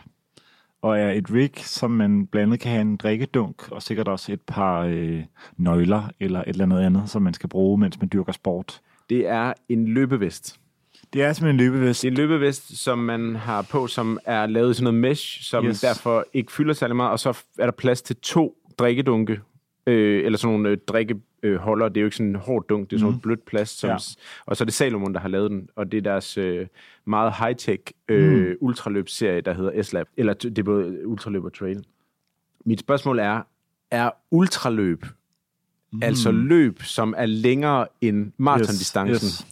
og er et rig, som man blandt andet kan have en drikkedunk, og sikkert også et par øh, nøgler, eller et eller andet andet, som man skal bruge, mens man dyrker sport. Det er en løbevest. Det er simpelthen en løbevest. Det er en løbevest, som man har på, som er lavet i sådan noget mesh, som Yes. derfor ikke fylder særlig meget, og så er der plads til to drikkedunke, øh, eller sådan nogle øh, drikkeholder. Det er jo ikke sådan en hård dunk, det er sådan mm. blødt plast. Som, Ja. Og så er det Salomon, der har lavet den, og det er deres øh, meget high-tech øh, mm. ultraløbsserie, der hedder S-Lab. Eller det er både ultraløb og trail. Mit spørgsmål er, er ultraløb, mm. altså løb, som er længere end maratondistancen, Yes, yes.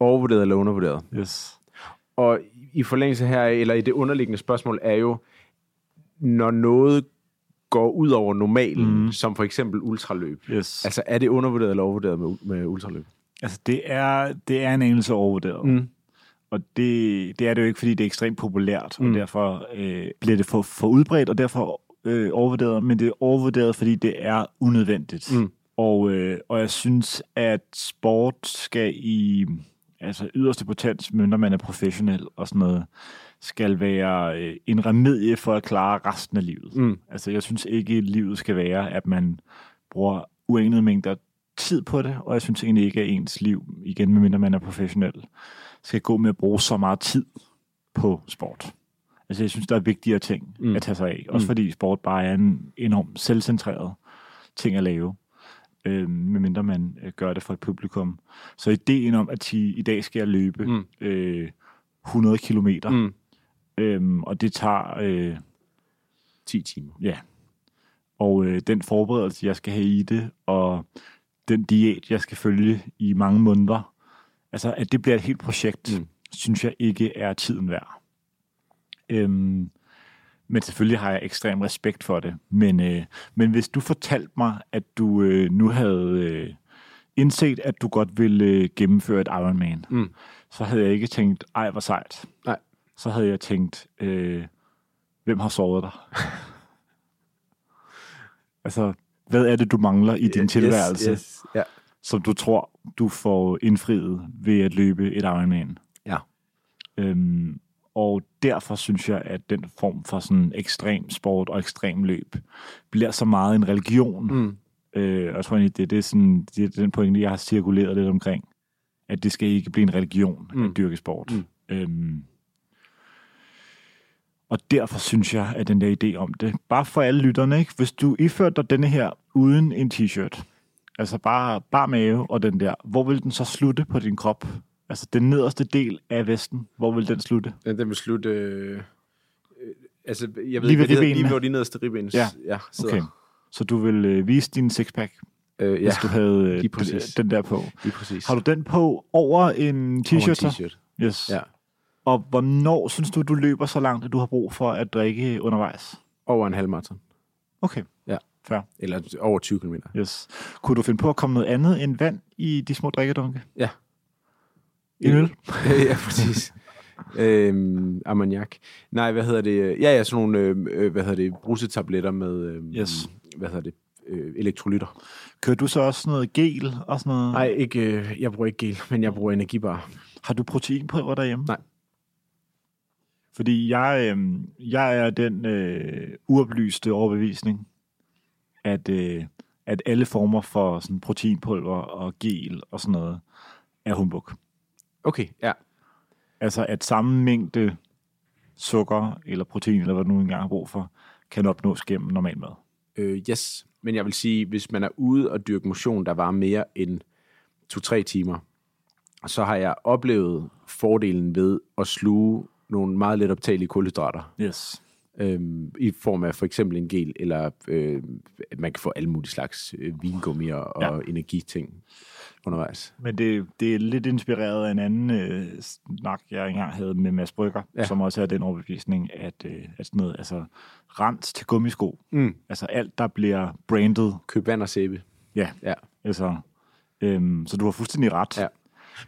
Overvurderet eller undervurderet? Yes. Og i forlængelse her, eller i det underliggende spørgsmål, er jo, når noget går ud over normalen, mm. som for eksempel ultraløb. Yes. Altså, er det undervurderet eller overvurderet med, med ultraløb? Altså, det er, det er en anelse overvurderet. Mm. Og det, det er det jo ikke, fordi det er ekstremt populært, Mm. og derfor øh, bliver det for, for udbredt, og derfor øh, overvurderet. Men det er overvurderet, fordi det er unødvendigt. Mm. Og, øh, og jeg synes, at sport skal i altså yderste potens, når man er professionel og sådan noget, skal være øh, en remedie for at klare resten af livet. Mm. Altså, jeg synes ikke, at livet skal være, at man bruger uenede mængder tid på det, og jeg synes egentlig ikke, at ens liv, igen medmindre man er professionel, skal gå med at bruge så meget tid på sport. Altså, jeg synes, der er vigtigere ting mm. at tage sig af. Også Mm. fordi sport bare er en enormt selvcentreret ting at lave, øh, medmindre man øh, gør det for et publikum. Så ideen om, at i, i dag skal jeg løbe Mm. øh, 100 kilometer, Mm. øh, og det tager... Øh, 10 timer. Ja. Og øh, den forberedelse, jeg skal have i det, og den diæt, jeg skal følge i mange måneder, altså at det bliver et helt projekt, Mm. mm. synes jeg ikke er tiden værd. Øhm, men selvfølgelig har jeg ekstrem respekt for det. Men, øh, men hvis du fortalte mig, at du øh, nu havde øh, indset, at du godt ville øh, gennemføre et Ironman, Mm. så havde jeg ikke tænkt, ej, hvor sejt. Nej. Så havde jeg tænkt, øh, hvem har såret dig? altså, hvad er det, du mangler i din tilværelse, Yes, yes. Ja. som du tror, du får indfriet ved at løbe et Ironman? Ja. Øhm, og derfor synes jeg, at den form for sådan ekstrem sport og ekstrem løb bliver så meget en religion. Mm. Øh, og jeg tror egentlig, det, det, er sådan, det er den pointe, jeg har cirkuleret lidt omkring. At det skal ikke blive en religion mm. At dyrke sport. Mm. Øhm, og derfor synes jeg, at den der idé om det, bare for alle lytterne, ikke? hvis du iførte dig denne her uden en t-shirt, altså bare, bare mave og den der, hvor vil den så slutte på din krop? Altså den nederste del af vesten, hvor vil den slutte? Den, den vil slutte... Øh, øh, altså, jeg ved Lige ikke, ved ribbenene. lige hvor de nederste ribben Ja. ja, sidder. Okay. Så du vil øh, vise din sixpack, Øh, ja, hvis du havde øh, den, den der på. lige præcis. Har du den på over en Over en t-shirt? t-shirt. Yes. Ja. Og hvornår synes du, du løber så langt, at du har brug for at drikke undervejs? Over en halv marathon. Okay. Ja. Fair. Eller over 20 km. Yes. Kunne du finde på at komme noget andet end vand i de små drikkedunke? Ja. En øl? ja, præcis. øhm, ammoniak. Nej, hvad hedder det? Ja, ja, sådan nogle, øh, øh, hvad hedder det, brusetabletter med, øh, Yes. hvad hedder det, øh, elektrolytter. Kører du så også noget gel og sådan noget? Nej, ikke, øh, jeg bruger ikke gel, men jeg bruger energibar. Har du proteinpulver derhjemme? Nej. Fordi jeg, øh, jeg er den øh, uoplyste overbevisning, at, øh, at alle former for sådan proteinpulver og gel og sådan noget er humbug. Okay, ja. Altså at samme mængde sukker eller protein, eller hvad du nu engang har brug for, kan opnås gennem normal mad. Øh, yes, men jeg vil sige, hvis man er ude og dyrke motion, der var mere end 2-3 timer, så har jeg oplevet fordelen ved at sluge nogle meget let optagelige kulhydrater. Yes. øhm, i form af for eksempel en gel, eller øh, man kan få alle mulige slags øh, vingummier og Ja. energiting undervejs. Men det, det er lidt inspireret af en anden øh, snak, jeg engang havde med Mads Brygger, ja. Ja. som også er den overbevisning, at, øh, at sådan noget, altså rens til gummisko, Mm. altså alt, der bliver brandet, Køb vand og sæbe. ja, Ja. altså, øhm, så du har fuldstændig ret. Ja.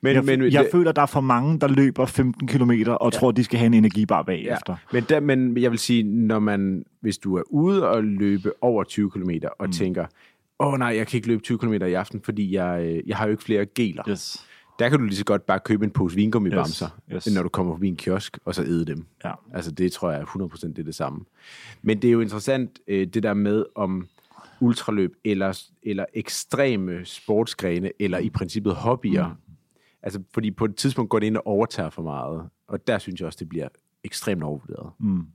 Men, jeg, men, jeg det- føler, der er for mange, der løber 15 km og ja. tror, de skal have en energibar bagefter. men, der, men jeg vil sige, når man, hvis du er ude og løbe over 20 km og mm. tænker, åh oh, nej, jeg kan ikke løbe 20 km i aften, fordi jeg, øh, jeg har jo ikke flere geler. Yes. Der kan du lige så godt bare købe en pose vingummibamser, Yes, yes. når du kommer forbi en kiosk, og så æde dem. Ja. Altså det tror jeg er 100% det er det samme. Men det er jo interessant, øh, det der med om ultraløb eller, eller ekstreme sportsgrene, eller i princippet hobbyer. Mm. Altså fordi på et tidspunkt går det ind og overtager for meget, og der synes jeg også, det bliver ekstremt overvurderet. Mm.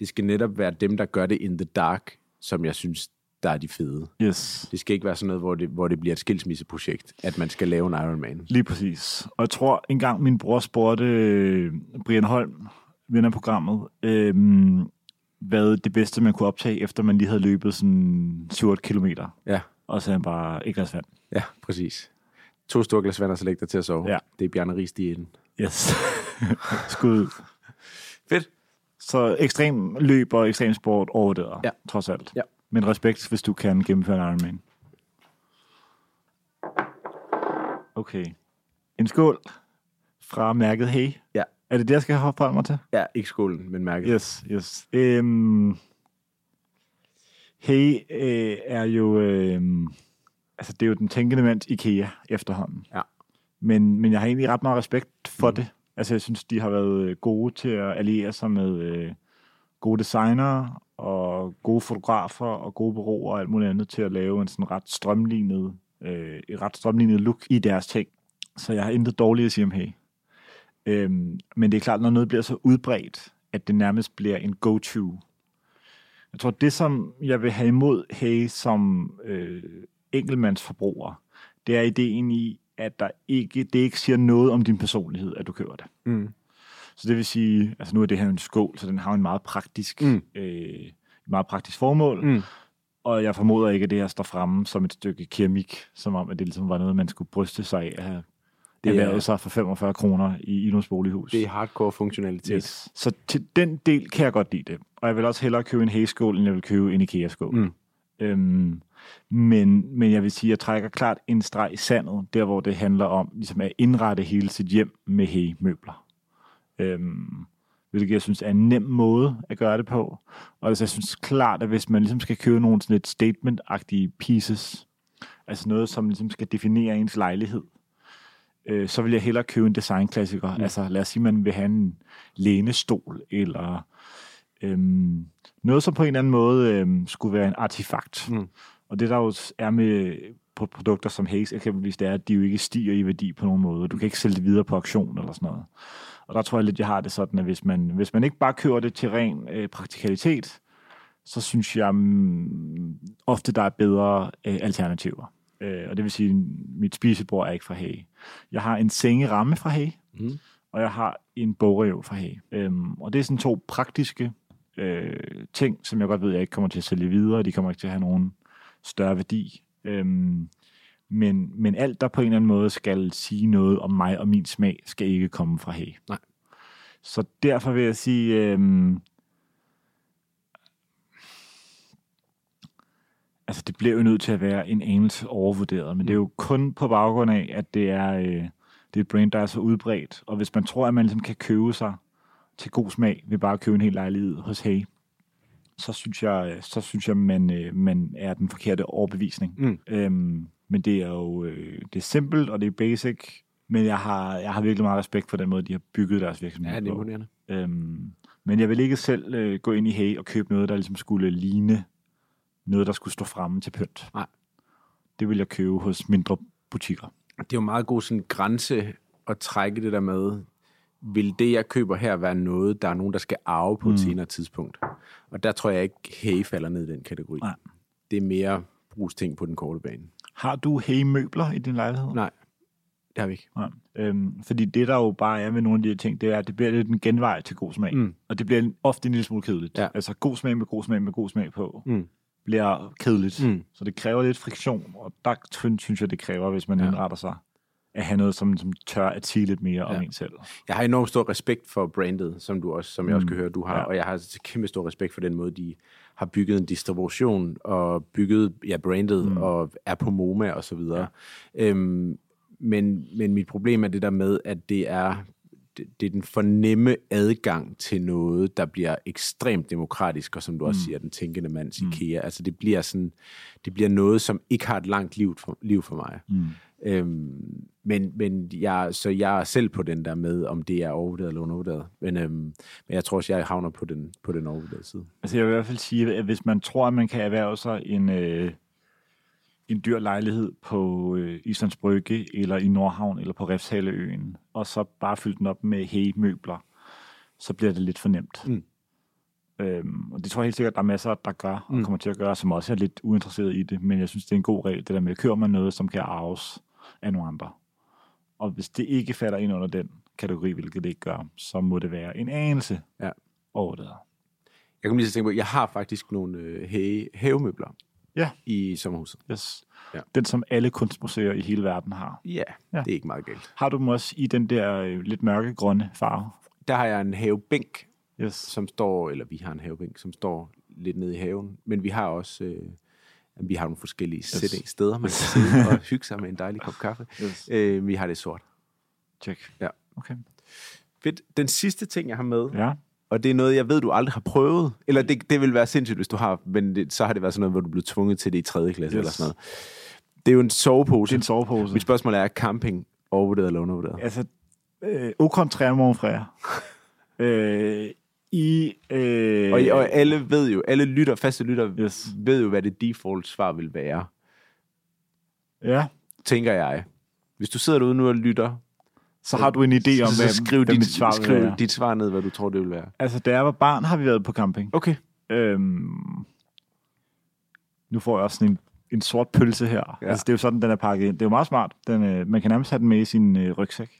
Det skal netop være dem, der gør det in the dark, som jeg synes, der er de fede. Yes. Det skal ikke være sådan noget, hvor det, hvor det bliver et skilsmisseprojekt, at man skal lave en Ironman. Lige præcis. Og jeg tror, engang min bror spurgte øh, Brian Holm, ven af programmet, øh, hvad det bedste, man kunne optage, efter man lige havde løbet sådan 7 kilometer. Ja, Og så han bare, ikke glas vand. ja, præcis. To store glas vand, og så læg dig til at sove. Ja. Det er Bjarne Ries diæten. Yes. Skud. Fedt. Så ekstrem løb og ekstrem sport overvurderet, Ja. trods alt. Ja. Men respekt, hvis du kan gennemføre en Ironman. Okay. En skål fra mærket Hey. Ja. Er det det, jeg skal forholde mig til? Ja, ikke skålen, men mærket. Yes, yes. Øhm, hey øh, er jo... Øh, altså, det er jo den tænkende mands IKEA efterhånden. Ja. Men, men jeg har egentlig ret meget respekt for mm. det. Altså, jeg synes, de har været øh, gode til at alliere sig med øh, gode designer og gode fotografer og gode bureauer og alt muligt andet til at lave en sådan ret strømlignet, øh, et ret strømlignet look i deres ting. Så jeg har intet dårligt at sige om Hey. Øhm, men det er klart, når noget bliver så udbredt, at det nærmest bliver en go-to. Jeg tror, det som jeg vil have imod Hey som øh, enkeltmandsforbruger, det er ideen i, at der ikke, det ikke siger noget om din personlighed, at du køber det. Mm. Så det vil sige, altså nu er det her en skål, så den har en meget praktisk, Mm. øh, et meget praktisk formål, Mm. og jeg formoder ikke, at det her står fremme som et stykke keramik, som om, at det ligesom var noget, man skulle bryste sig af at have Det er- erhvervet sig for 45 kroner i Inos bolighus. Det er hardcore funktionalitet. Yes. Så til den del kan jeg godt lide det. Og jeg vil også hellere købe en hæskål, end jeg vil købe en IKEA-skål. Mm. Øhm, men, men jeg vil sige, at jeg trækker klart en streg i sandet, der hvor det handler om ligesom at indrette hele sit hjem med hægemøbler. Øhm, hvilket jeg synes er en nem måde at gøre det på. Og altså, jeg synes klart, at hvis man ligesom skal købe nogle sådan lidt statement-agtige pieces, altså noget, som ligesom skal definere ens lejlighed, øh, så vil jeg hellere købe en designklassiker. Mm. Altså lad os sige, man vil have en lænestol, eller øhm, noget, som på en eller anden måde øhm, skulle være en artefakt. Mm. Og det der jo er med på produkter som Haze eksempelvis, det er, at de jo ikke stiger i værdi på nogen måde. Du kan ikke sælge det videre på auktion eller sådan noget. Og der tror jeg lidt, jeg har det sådan, at hvis man, hvis man ikke bare køber det til ren øh, praktikalitet, så synes jeg mm, ofte, der er bedre øh, alternativer. Øh, og det vil sige, at mit spisebord er ikke fra Hage. Jeg har en sengeramme fra Hage, Mm. og jeg har en bogrev fra Hage. Øhm, og det er sådan to praktiske øh, ting, som jeg godt ved, jeg ikke kommer til at sælge videre. De kommer ikke til at have nogen større værdi. Øhm, men, men alt, der på en eller anden måde skal sige noget om mig og min smag, skal ikke komme fra Hage. Nej. Så derfor vil jeg sige, øhm, altså det bliver jo nødt til at være en anelse overvurderet, men det er jo kun på baggrund af, at det er, øh, det er et brand, der er så udbredt, og hvis man tror, at man ligesom kan købe sig til god smag ved bare at købe en hel lejlighed hos Hey, så synes jeg, så synes jeg man, øh, man er den forkerte overbevisning. Mm. Øhm, men det er jo øh, det er simpelt, og det er basic, men jeg har, jeg har virkelig meget respekt for den måde, de har bygget deres virksomhed Ja, det er på. imponerende. Øhm, men jeg vil ikke selv øh, gå ind i Hey og købe noget, der ligesom skulle ligne noget, der skulle stå fremme til pynt. Nej. Det vil jeg købe hos mindre butikker. Det er jo meget god sådan grænse at trække det der med, vil det, jeg køber her, være noget, der er nogen, der skal arve på et senere tidspunkt? Og der tror jeg ikke, Hey falder ned i den kategori. Nej. Det er mere brugsting på den korte bane. Har du Hey-møbler i din lejlighed? Nej, det har vi ikke. Nej. Øhm, fordi det, der jo bare er med nogle af de her ting, det er, at det bliver lidt en genvej til god smag. Mm. Og det bliver ofte en lille smule kedeligt. Ja. Altså god smag med god smag med god smag på Mm. bliver kedeligt. Mm. Så det kræver lidt friktion, og der synes jeg, det kræver, hvis man Ja. indretter sig, at have noget, som, som tør at sige lidt mere ja. Ja. om en selv. Jeg har enormt stor respekt for brandet, som du også, som jeg også Mm. kan høre, du har, Ja. og jeg har kæmpe stor respekt for den måde, de har bygget en distribution og bygget ja, brandet mm. Og er på MoMA og så videre. Ja. Øhm, men, men mit problem er det der med, at det er, det, det er den fornemme adgang til noget, der bliver ekstremt demokratisk, og som du også Mm. siger, den tænkende mands mm. IKEA. Altså det bliver sådan, det bliver noget, som ikke har et langt liv for, liv for mig. Mm. Øhm, men men jeg, så jeg er selv på den der med, om det er overvurderet eller undervurderet. Men, øhm, men jeg tror også, jeg havner på den, på den overvurderede side. Altså jeg vil i hvert fald sige, at hvis man tror, at man kan erhverve sig en, øh, en dyr lejlighed på øh, Islands Brygge, eller i Nordhavn, eller på Refshaleøen, og så bare fylde den op med hægemøbler, så bliver det lidt for nemt. Mm. Øhm, og det tror jeg helt sikkert, der er masser, der gør, og Mm. kommer til at gøre, som også er lidt uinteresseret i det, men jeg synes, det er en god regel, det der med, at kører man noget, som kan arves af nogle andre. Og hvis det ikke falder ind under den kategori, hvilket det ikke gør, så må det være en anelse Ja. over det. Jeg kom lige til at tænke på, jeg har faktisk nogle øh, have, havemøbler. Ja. i sommerhuset. Yes. Ja. Den, som alle kunstmuseer i hele verden har. Ja, Ja. ja, det er ikke meget galt. Har du dem også i den der øh, lidt mørkegrønne farve? Der har jeg en havebænk, Yes. som står, eller vi har en havebænk, som står lidt nede i haven, men vi har også øh, vi har nogle forskellige yes. steder, man kan sidde og hygge sig med en dejlig kop kaffe. yes. Øh, vi har det sort. Check. Ja. Okay. Fedt. Den sidste ting, jeg har med, Ja. og det er noget, jeg ved, du aldrig har prøvet, eller det, det vil være sindssygt, hvis du har, men det, så har det været sådan noget, hvor du blev tvunget til det i 3. klasse Yes. eller sådan noget. Det er jo en sovepose. Det er en sovepose. Mit spørgsmål er, er camping overvurderet eller undervurderet? Altså, øh, au contraire, mon frère. øh, I... Øh, Og, og alle ved jo, alle lytter, faste lytter, Yes. ved jo, hvad det default svar vil være, Ja, tænker jeg. Hvis du sidder derude nu og lytter, så har du en idé om, så, så skriv, hvad dit, mit svar skriv være. dit svar ned, hvad du tror, det vil være. Altså, da jeg var barn, har vi været på camping. Okay. Øhm, nu får jeg også sådan en, en sort pølse her. Ja. Altså, det er jo sådan, den er pakket ind. Det er jo meget smart. Den, øh, man kan nærmest have den med i sin øh, rygsæk,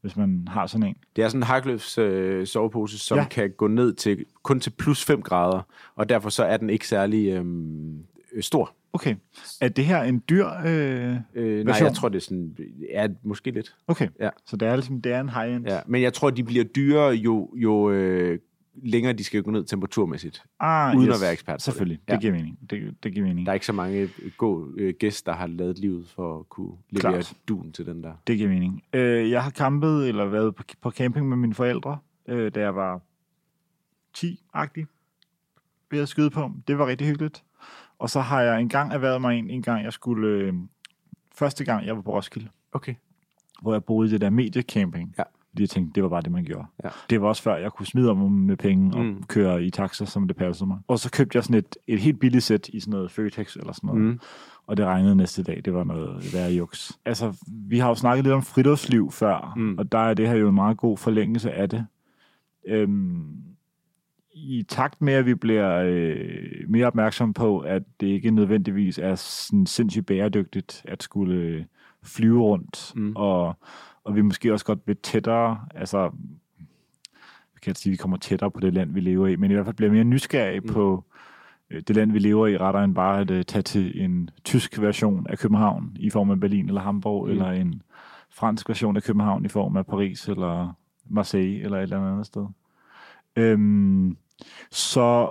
hvis man har sådan en. Det er sådan en Harkløfs øh, sovepose, som Ja. kan gå ned til kun til plus 5 grader, og derfor så er den ikke særlig øhm, øh, stor. Okay. Er det her en dyr... Øh... Øh, nej, jeg tror, det er sådan, ja, måske lidt. Okay. Ja. Så det er, ligesom, det er en high-end. Ja. Men jeg tror, de bliver dyrere, jo, jo øh, længere de skal gå ned temperaturmæssigt. Ah, Uden at være ekspert. Selvfølgelig. Det, det giver mening. Det, det giver mening. Der er ikke så mange gå, øh, gæster, der har lavet livet for at kunne levere Klart. duen til den der. Det giver mening. Øh, jeg har campet eller været på, på camping med mine forældre, øh, da jeg var 10-agtig. Ved at skyde på. Det var rigtig hyggeligt. Og så har jeg engang erhvervet mig en, en gang jeg skulle... Øh, første gang, jeg var på Roskilde, Okay. hvor jeg boede i det der mediecamping. Ja. Fordi jeg tænkte, det var bare det, man gjorde. Ja. Det var også før, jeg kunne smide om med penge og Mm. køre i taxa, som det passede mig. Og så købte jeg sådan et, et helt billigt sæt i sådan noget Føtex eller sådan noget. Mm. Og det regnede næste dag. Det var noget værre juks. Altså, vi har jo snakket lidt om friluftsliv før, mm. Og der er det her jo en meget god forlængelse af det. Øhm, I takt med, at vi bliver øh, mere opmærksom på, at det ikke nødvendigvis er sådan sindssygt bæredygtigt at skulle flyve rundt, Mm. og, og vi måske også godt vil tættere, altså vi kan sige, at vi kommer tættere på det land, vi lever i, men i hvert fald bliver mere nysgerrige mm. På øh, det land, vi lever i, rettere end bare at uh, tage til en tysk version af København i form af Berlin eller Hamburg. Mm. eller en fransk version af København i form af Paris eller Marseille eller et eller andet sted. Øhm, så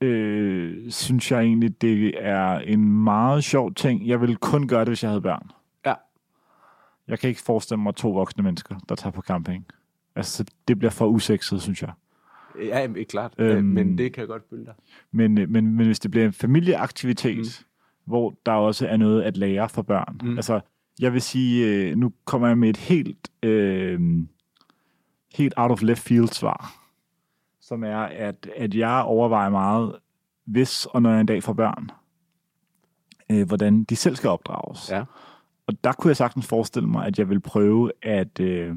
øh, synes jeg egentlig, det er en meget sjov ting. Jeg ville kun gøre det, hvis jeg havde børn. Jeg kan ikke forestille mig to voksne mennesker, der tager på camping. Altså, det bliver for usekset, synes jeg. Ja, ikke klart. Øhm. Men det kan jeg godt følge dig. Men, øh, men, men hvis det bliver en familieaktivitet, mm. hvor der også er noget at lære for børn. Mm. Mm. Altså, jeg vil sige, øh, nu kommer jeg med et helt, øh, helt out of left field svar, som er, at, at jeg overvejer meget, hvis og når jeg en dag får børn, øh, hvordan de selv skal opdrages. Ja. Og der kunne jeg sagtens forestille mig, at jeg vil prøve at, øh,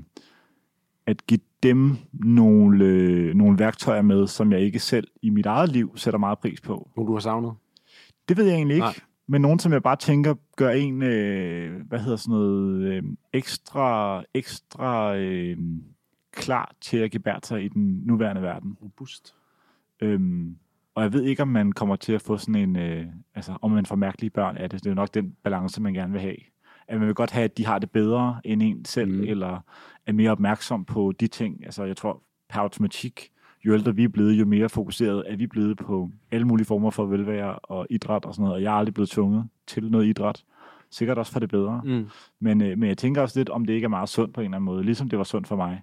at give dem nogle, øh, nogle værktøjer med, som jeg ikke selv i mit eget liv sætter meget pris på. Nogen, du har savnet? Det ved jeg egentlig ikke. Nej. Men nogen, som jeg bare tænker, gør en, øh, hvad hedder sådan noget, øh, ekstra, ekstra øh, klar til at gebære sig i den nuværende verden. Robust. Øhm, og jeg ved ikke, om man kommer til at få sådan en, øh, altså om man får mærkelige børn af det. Det er jo nok den balance, man gerne vil have. At man vil godt have, at de har det bedre end en selv, mm. Eller er mere opmærksom på de ting. Altså jeg tror, per automatik, jo ældre vi er blevet, jo mere fokuseret er vi blevet på alle mulige former for velvære og idræt og sådan noget. Og jeg er aldrig blevet tvunget til noget idræt. Sikkert også for det bedre. Mm. Men, øh, men jeg tænker også lidt, om det ikke er meget sundt på en eller anden måde, ligesom det var sundt for mig.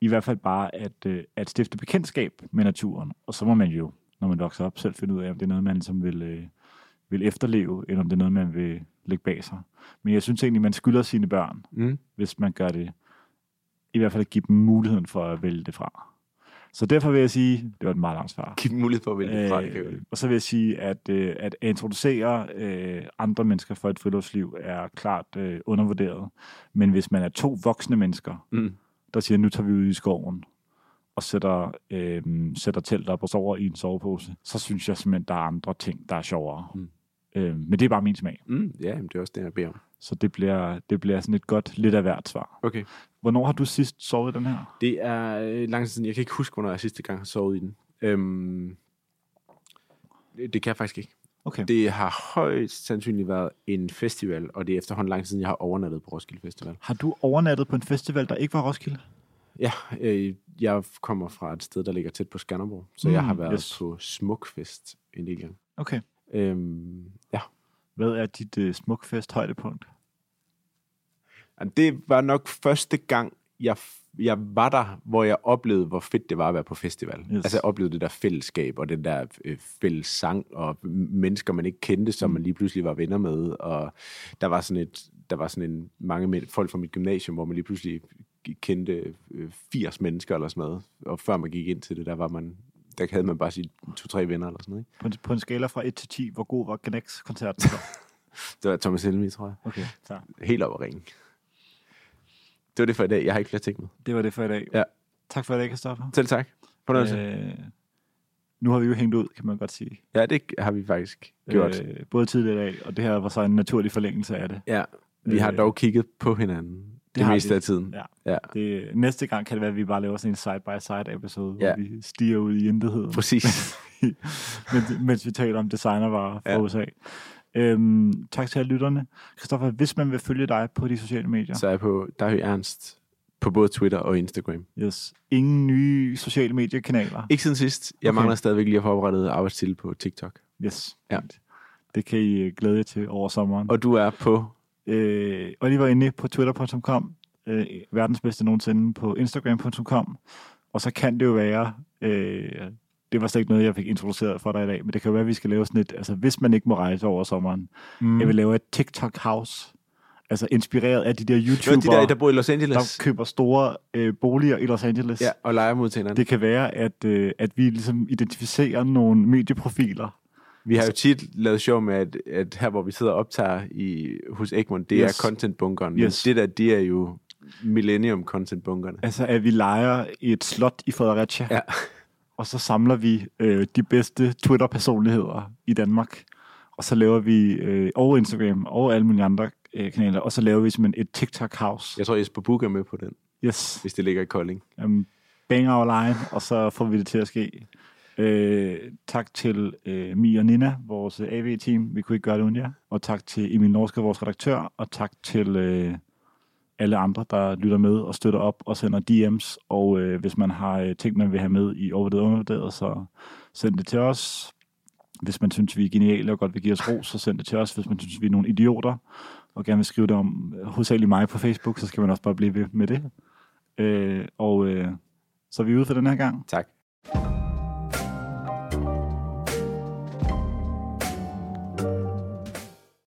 I hvert fald bare at, øh, at stifte bekendtskab med naturen. Og så må man jo, når man vokser op, selv finde ud af, om det er noget, man som vil, øh, vil efterleve, eller om det er noget, man vil lægge bag sig. Men jeg synes egentlig, man skylder sine børn, Mm. hvis man gør det. I hvert fald at give dem muligheden for at vælge det fra. Så derfor vil jeg sige, det var et meget langt svar. Giv dem mulighed for at vælge det fra, det kan jeg Øh, og så vil jeg sige, at, øh, at introducere øh, andre mennesker for et friluftsliv er klart øh, undervurderet. Men hvis man er to voksne mennesker, Mm. der siger, nu tager vi ud i skoven og sætter, øh, sætter telt op og sover i en sovepose, så synes jeg simpelthen, der er andre ting, der er sjovere. Mm. Øh, men det er bare min smag. Mm. Ja, men det er også det, jeg beder om. Så det bliver, det bliver sådan et godt, lidt af hvert svar. Okay. Hvornår har du sidst sovet i den her? Det er øh, lang tid siden. Jeg kan ikke huske, hvornår jeg sidste gang har sovet i den. Øhm, det, det kan jeg faktisk ikke. Okay. Det har højst sandsynligt været en festival, og det er efterhånden lang tid siden, jeg har overnattet på Roskilde Festival. Har du overnattet på en festival, der ikke var Roskilde? Ja, øh, jeg kommer fra et sted, der ligger tæt på Skanderborg, så mm, jeg har været yes. yes. på Smukfest en del gange. Okay. Øhm, ja, Hvad er dit uh, smukfest højdepunkt? Jamen, det var nok første gang, jeg, jeg var der, hvor jeg oplevede, hvor fedt det var at være på festival. Yes. Altså jeg oplevede det der fællesskab, og den der øh, fælles sang, og mennesker, man ikke kendte, som man lige pludselig var venner med. Og der var sådan et, der var sådan en, mange folk fra mit gymnasium, hvor man lige pludselig kendte øh, 80 mennesker eller sådan noget. Og før man gik ind til det, der var man, der havde man bare sine to-tre venner eller sådan noget. Ikke? På en, på en skala fra 1 til 10, hvor god var Connects-koncerten så? Det var Thomas Helmi, tror jeg. Okay, så. Helt op at ringe. Det var det for i dag. Jeg har ikke flere ting med. Det var det for i dag. Ja. Tak for i dag, Kristoffer. Selv tak. Fornøjelse. Øh, nu har vi jo hængt ud, kan man godt sige. Ja, det har vi faktisk gjort. Øh, både tidligere i dag, og det her var så en naturlig forlængelse af det. ja, vi har øh, dog kigget på hinanden det, det har meste vi. af tiden. Ja. Ja, Det, næste gang kan det være, at vi bare laver sådan en side-by-side episode, ja. Ja. hvor vi stiger ud i intetheden, præcis. mens, mens vi taler om designervarer fra Ja. USA. Øhm, tak til alle lytterne. Christoffer, hvis man vil følge dig på de sociale medier, Så er jeg på Dahy Ernst på både Twitter og Instagram. yes. ingen nye sociale mediekanaler. Ikke siden sidst. Jeg Okay. mangler stadigvæk lige at få oprettet arbejdsstil på TikTok. Yes. Ja. Det kan I øh, glæde jer til over sommeren. Og du er på... øh, Oliver inde på twitter.com, øh, verdens bedste nogensinde på instagram.com, og så kan det jo være, øh, det var slet ikke noget, jeg fik introduceret for dig i dag, men det kan jo være, at vi skal lave sådan et, altså hvis man ikke må rejse over sommeren, Mm. jeg vil lave et TikTok house, altså inspireret af de der YouTubere, de der, der bor i Los Angeles. der køber store øh, boliger i Los Angeles. Ja, og leger mod til hinanden. Det kan være, at, øh, at vi ligesom identificerer nogle medieprofiler, Vi har jo tit lavet sjov med, at, at her, hvor vi sidder og optager i, hos Egmont, det Yes. er content-bunkeren. Men Yes. det der, det er jo millennium content-bunkerne. altså at vi leger et slot i Fredericia, Ja. og så samler vi øh, de bedste Twitter-personligheder i Danmark, og så laver vi, øh, og Instagram, og alle mulige andre øh, kanaler, og så laver vi simpelthen et TikTok-house. Jeg tror, Jesper Buch er med på den, Yes. hvis det ligger i Kolding. Um, bang our line, og så får vi det til at ske. Øh, tak til øh, Mia og Nina, vores AV-team. Vi kunne ikke gøre det uden jer. Og tak til Emil Norske, vores redaktør. Og tak til øh, alle andre, der lytter med og støtter op og sender DM's. Og øh, hvis man har øh, ting, man vil have med i Overvurderet og Undervurderet, så send det til os. Hvis man synes, vi er geniale og godt vil give os ros, så send det til os. Hvis man synes, vi er nogle idioter og gerne vil skrive det om øh, hovedsageligt mig på Facebook, så skal man også bare blive ved med det. Øh, og øh, så er vi ude for den her gang. Tak.